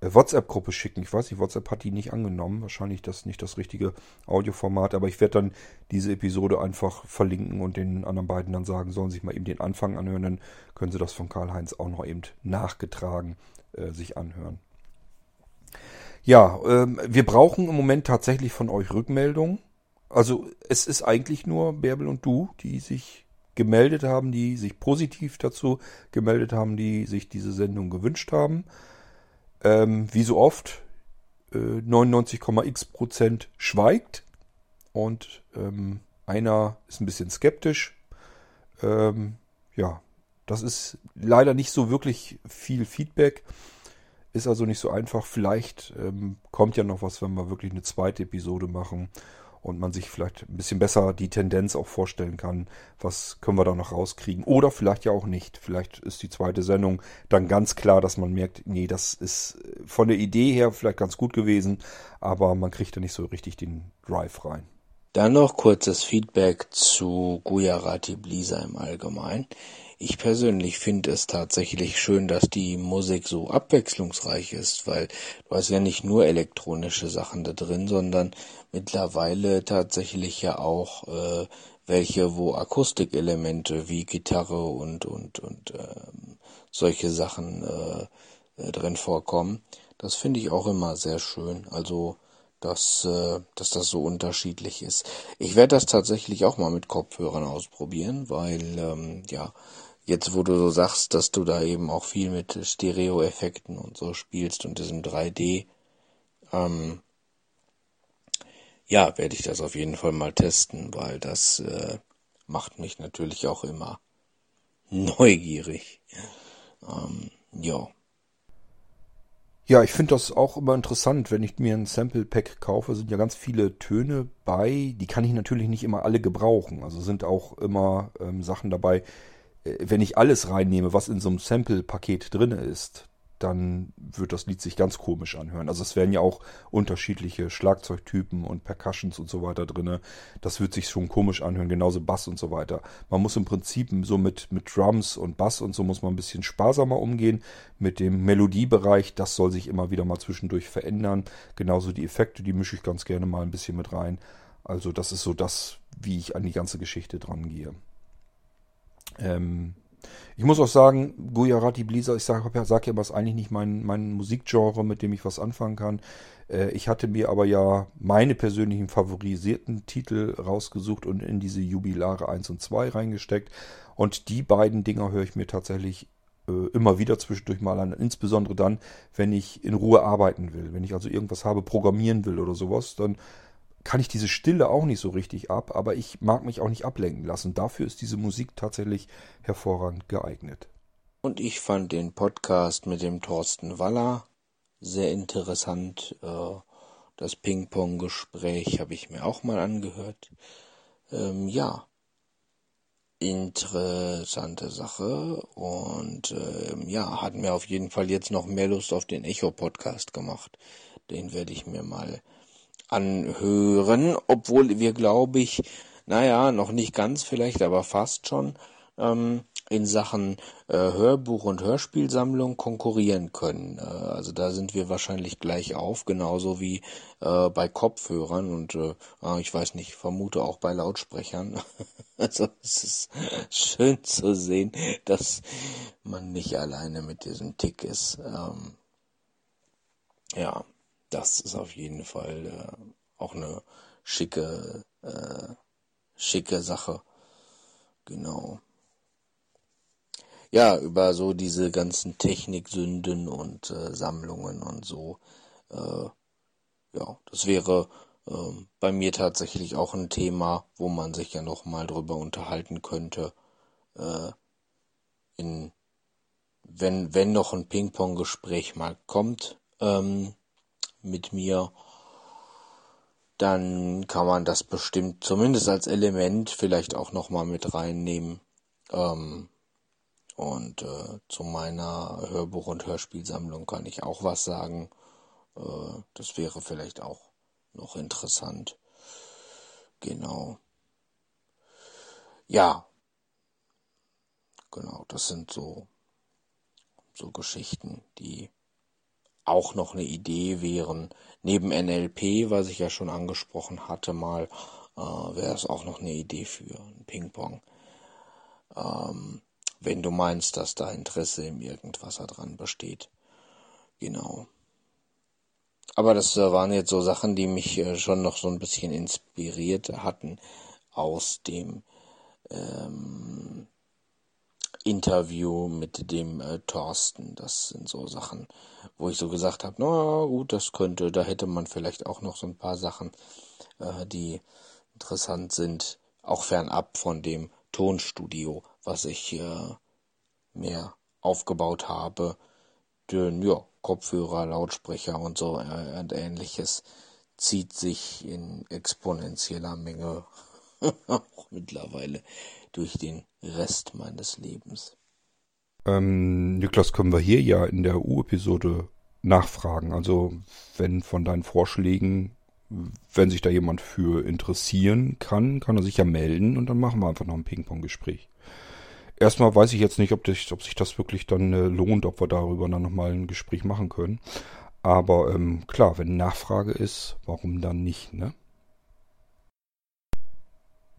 WhatsApp-Gruppe schicken. Ich weiß nicht, WhatsApp hat die nicht angenommen. Wahrscheinlich das nicht das richtige Audioformat, aber ich werde dann diese Episode einfach verlinken und den anderen beiden dann sagen, sollen sich mal eben den Anfang anhören, dann können sie das von Karl-Heinz auch noch eben nachgetragen äh, sich anhören. Ja, ähm, wir brauchen im Moment tatsächlich von euch Rückmeldungen. Also es ist eigentlich nur Bärbel und du, die sich gemeldet haben, die sich positiv dazu gemeldet haben, die sich diese Sendung gewünscht haben. Ähm, wie so oft, äh, 99,x Prozent schweigt und ähm, einer ist ein bisschen skeptisch. Ähm, ja, das ist leider nicht so wirklich viel Feedback. Ist also nicht so einfach. Vielleicht ähm, kommt ja noch was, wenn wir wirklich eine zweite Episode machen und man sich vielleicht ein bisschen besser die Tendenz auch vorstellen kann, was können wir da noch rauskriegen. Oder vielleicht ja auch nicht. Vielleicht ist die zweite Sendung dann ganz klar, dass man merkt, nee, das ist von der Idee her vielleicht ganz gut gewesen, aber man kriegt da nicht so richtig den Drive rein. Dann noch kurzes Feedback zu Gujarati Blisa im Allgemeinen. Ich persönlich finde es tatsächlich schön, dass die Musik so abwechslungsreich ist, weil du hast ja nicht nur elektronische Sachen da drin, sondern mittlerweile tatsächlich ja auch äh, welche, wo Akustikelemente wie Gitarre und und und ähm, solche Sachen äh, äh, drin vorkommen. Das finde ich auch immer sehr schön. Also dass, äh, dass das so unterschiedlich ist. Ich werde das tatsächlich auch mal mit Kopfhörern ausprobieren, weil ähm, ja, jetzt wo du so sagst, dass du da eben auch viel mit Stereo-Effekten und so spielst und diesem 3D, ähm, ja, werde ich das auf jeden Fall mal testen, weil das äh, macht mich natürlich auch immer neugierig. Ähm, ja. Ja, ich finde das auch immer interessant, wenn ich mir ein Sample Pack kaufe, sind ja ganz viele Töne bei, die kann ich natürlich nicht immer alle gebrauchen. Also sind auch immer ähm, Sachen dabei, wenn ich alles reinnehme, was in so einem Sample Paket drin ist, dann wird das Lied sich ganz komisch anhören. Also es werden ja auch unterschiedliche Schlagzeugtypen und Percussions und so weiter drinne. Das wird sich schon komisch anhören, genauso Bass und so weiter. Man muss im Prinzip so mit, mit Drums und Bass und so muss man ein bisschen sparsamer umgehen. Mit dem Melodiebereich, das soll sich immer wieder mal zwischendurch verändern. Genauso die Effekte, die mische ich ganz gerne mal ein bisschen mit rein. Also das ist so das, wie ich an die ganze Geschichte dran gehe. Ähm, ich muss auch sagen, Gujarati Blizzard, ich sage sag ja, was eigentlich nicht mein, mein Musikgenre, mit dem ich was anfangen kann. Äh, ich hatte mir aber ja meine persönlichen favorisierten Titel rausgesucht und in diese Jubilare 1 und 2 reingesteckt. Und die beiden Dinger höre ich mir tatsächlich äh, immer wieder zwischendurch mal an. Insbesondere dann, wenn ich in Ruhe arbeiten will. Wenn ich also irgendwas habe, programmieren will oder sowas, dann kann ich diese Stille auch nicht so richtig ab, aber ich mag mich auch nicht ablenken lassen. Dafür ist diese Musik tatsächlich hervorragend geeignet. Und ich fand den Podcast mit dem Thorsten Waller sehr interessant. Äh, das Ping-Pong-Gespräch habe ich mir auch mal angehört. Ähm, ja, interessante Sache und ähm, ja, hat mir auf jeden Fall jetzt noch mehr Lust auf den Echo-Podcast gemacht. Den werde ich mir mal anhören, obwohl wir, glaube ich, naja, noch nicht ganz vielleicht, aber fast schon ähm, in Sachen äh, Hörbuch- und Hörspielsammlung konkurrieren können. Äh, also da sind wir wahrscheinlich gleich auf, genauso wie äh, bei Kopfhörern und äh, ah, ich weiß nicht, vermute auch bei Lautsprechern. also es ist schön zu sehen, dass man nicht alleine mit diesem Tick ist. Ähm, ja, das ist auf jeden Fall äh, auch eine schicke, äh, schicke Sache. Genau. Ja, über so diese ganzen Techniksünden und äh, Sammlungen und so. Äh, ja, das wäre äh, bei mir tatsächlich auch ein Thema, wo man sich ja noch mal drüber unterhalten könnte. Äh, in wenn wenn noch ein Ping-Pong-Gespräch mal kommt, ähm, mit mir, dann kann man das bestimmt zumindest als Element vielleicht auch nochmal mit reinnehmen. Ähm, und äh, zu meiner Hörbuch- und Hörspielsammlung kann ich auch was sagen. Äh, das wäre vielleicht auch noch interessant. Genau. Ja. Genau, das sind so, so Geschichten, die auch noch eine Idee wären. Neben NLP, was ich ja schon angesprochen hatte mal, äh, wäre es auch noch eine Idee für ein Ping-Pong. Ähm, wenn du meinst, dass da Interesse im Irgendwas dran besteht. Genau. Aber das äh, waren jetzt so Sachen, die mich äh, schon noch so ein bisschen inspiriert hatten aus dem ähm, Interview mit dem äh, Thorsten. Das sind so Sachen, wo ich so gesagt habe, na gut, das könnte, da hätte man vielleicht auch noch so ein paar Sachen, äh, die interessant sind, auch fernab von dem Tonstudio, was ich äh, mir aufgebaut habe. Den, ja, Kopfhörer, Lautsprecher und so äh, und ähnliches zieht sich in exponentieller Menge auch mittlerweile durch den Rest meines Lebens. Ähm, Niklas, können wir hier ja in der U-Episode nachfragen. Also wenn von deinen Vorschlägen, wenn sich da jemand für interessieren kann, kann er sich ja melden und dann machen wir einfach noch ein Ping-Pong-Gespräch. Erstmal weiß ich jetzt nicht, ob, das, ob sich das wirklich dann äh, lohnt, ob wir darüber dann nochmal ein Gespräch machen können. Aber ähm, klar, wenn Nachfrage ist, warum dann nicht, ne?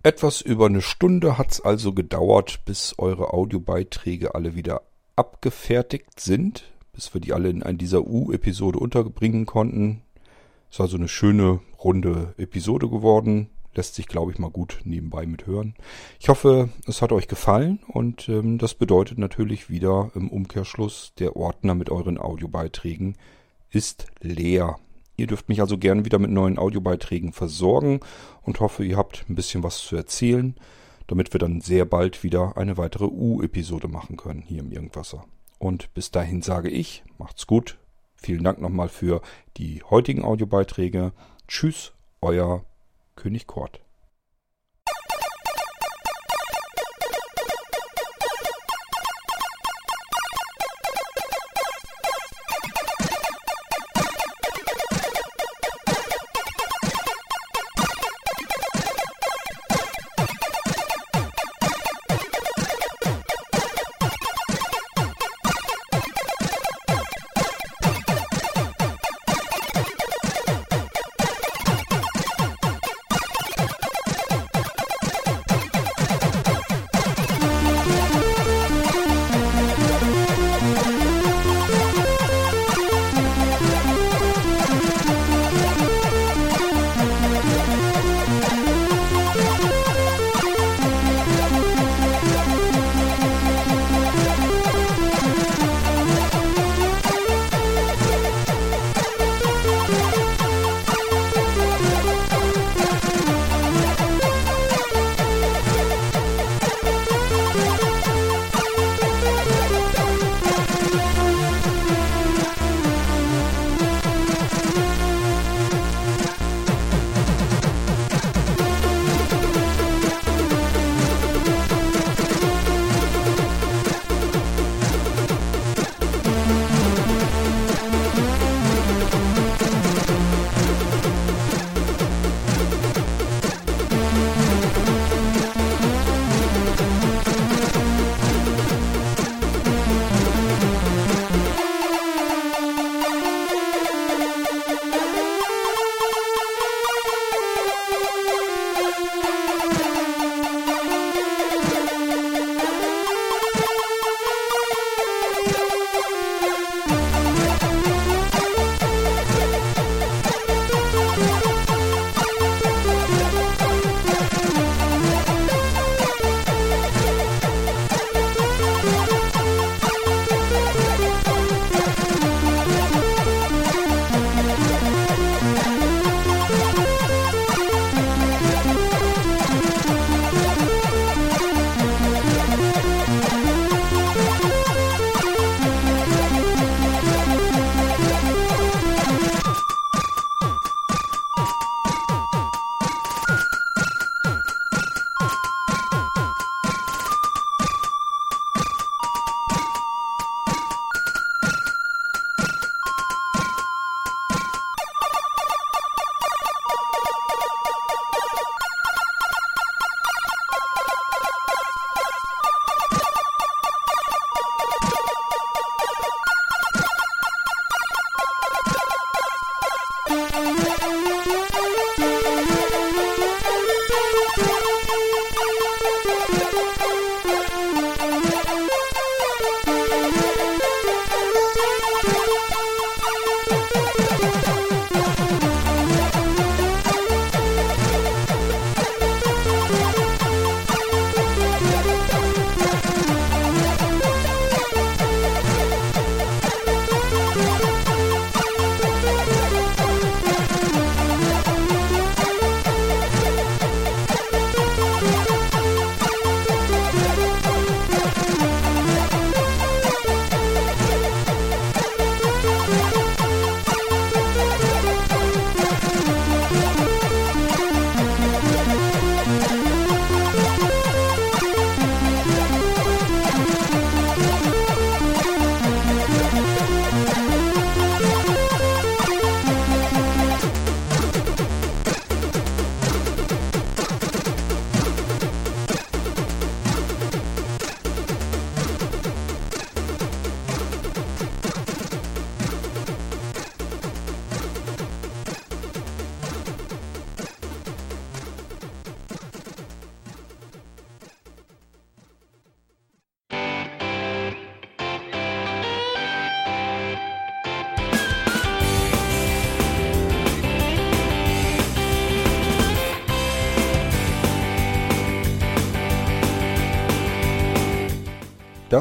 Etwas über eine Stunde hat's also gedauert, bis eure Audiobeiträge alle wieder abgefertigt sind, bis wir die alle in dieser U-Episode unterbringen konnten. Ist also eine schöne, runde Episode geworden. Lässt sich, glaube ich, mal gut nebenbei mithören. Ich hoffe, es hat euch gefallen und ähm, das bedeutet natürlich wieder im Umkehrschluss, der Ordner mit euren Audiobeiträgen ist leer. Ihr dürft mich also gerne wieder mit neuen Audiobeiträgen versorgen und hoffe, ihr habt ein bisschen was zu erzählen, damit wir dann sehr bald wieder eine weitere U-Episode machen können hier im Irgendwasser. Und bis dahin sage ich, macht's gut. Vielen Dank nochmal für die heutigen Audiobeiträge. Tschüss, euer König Kort.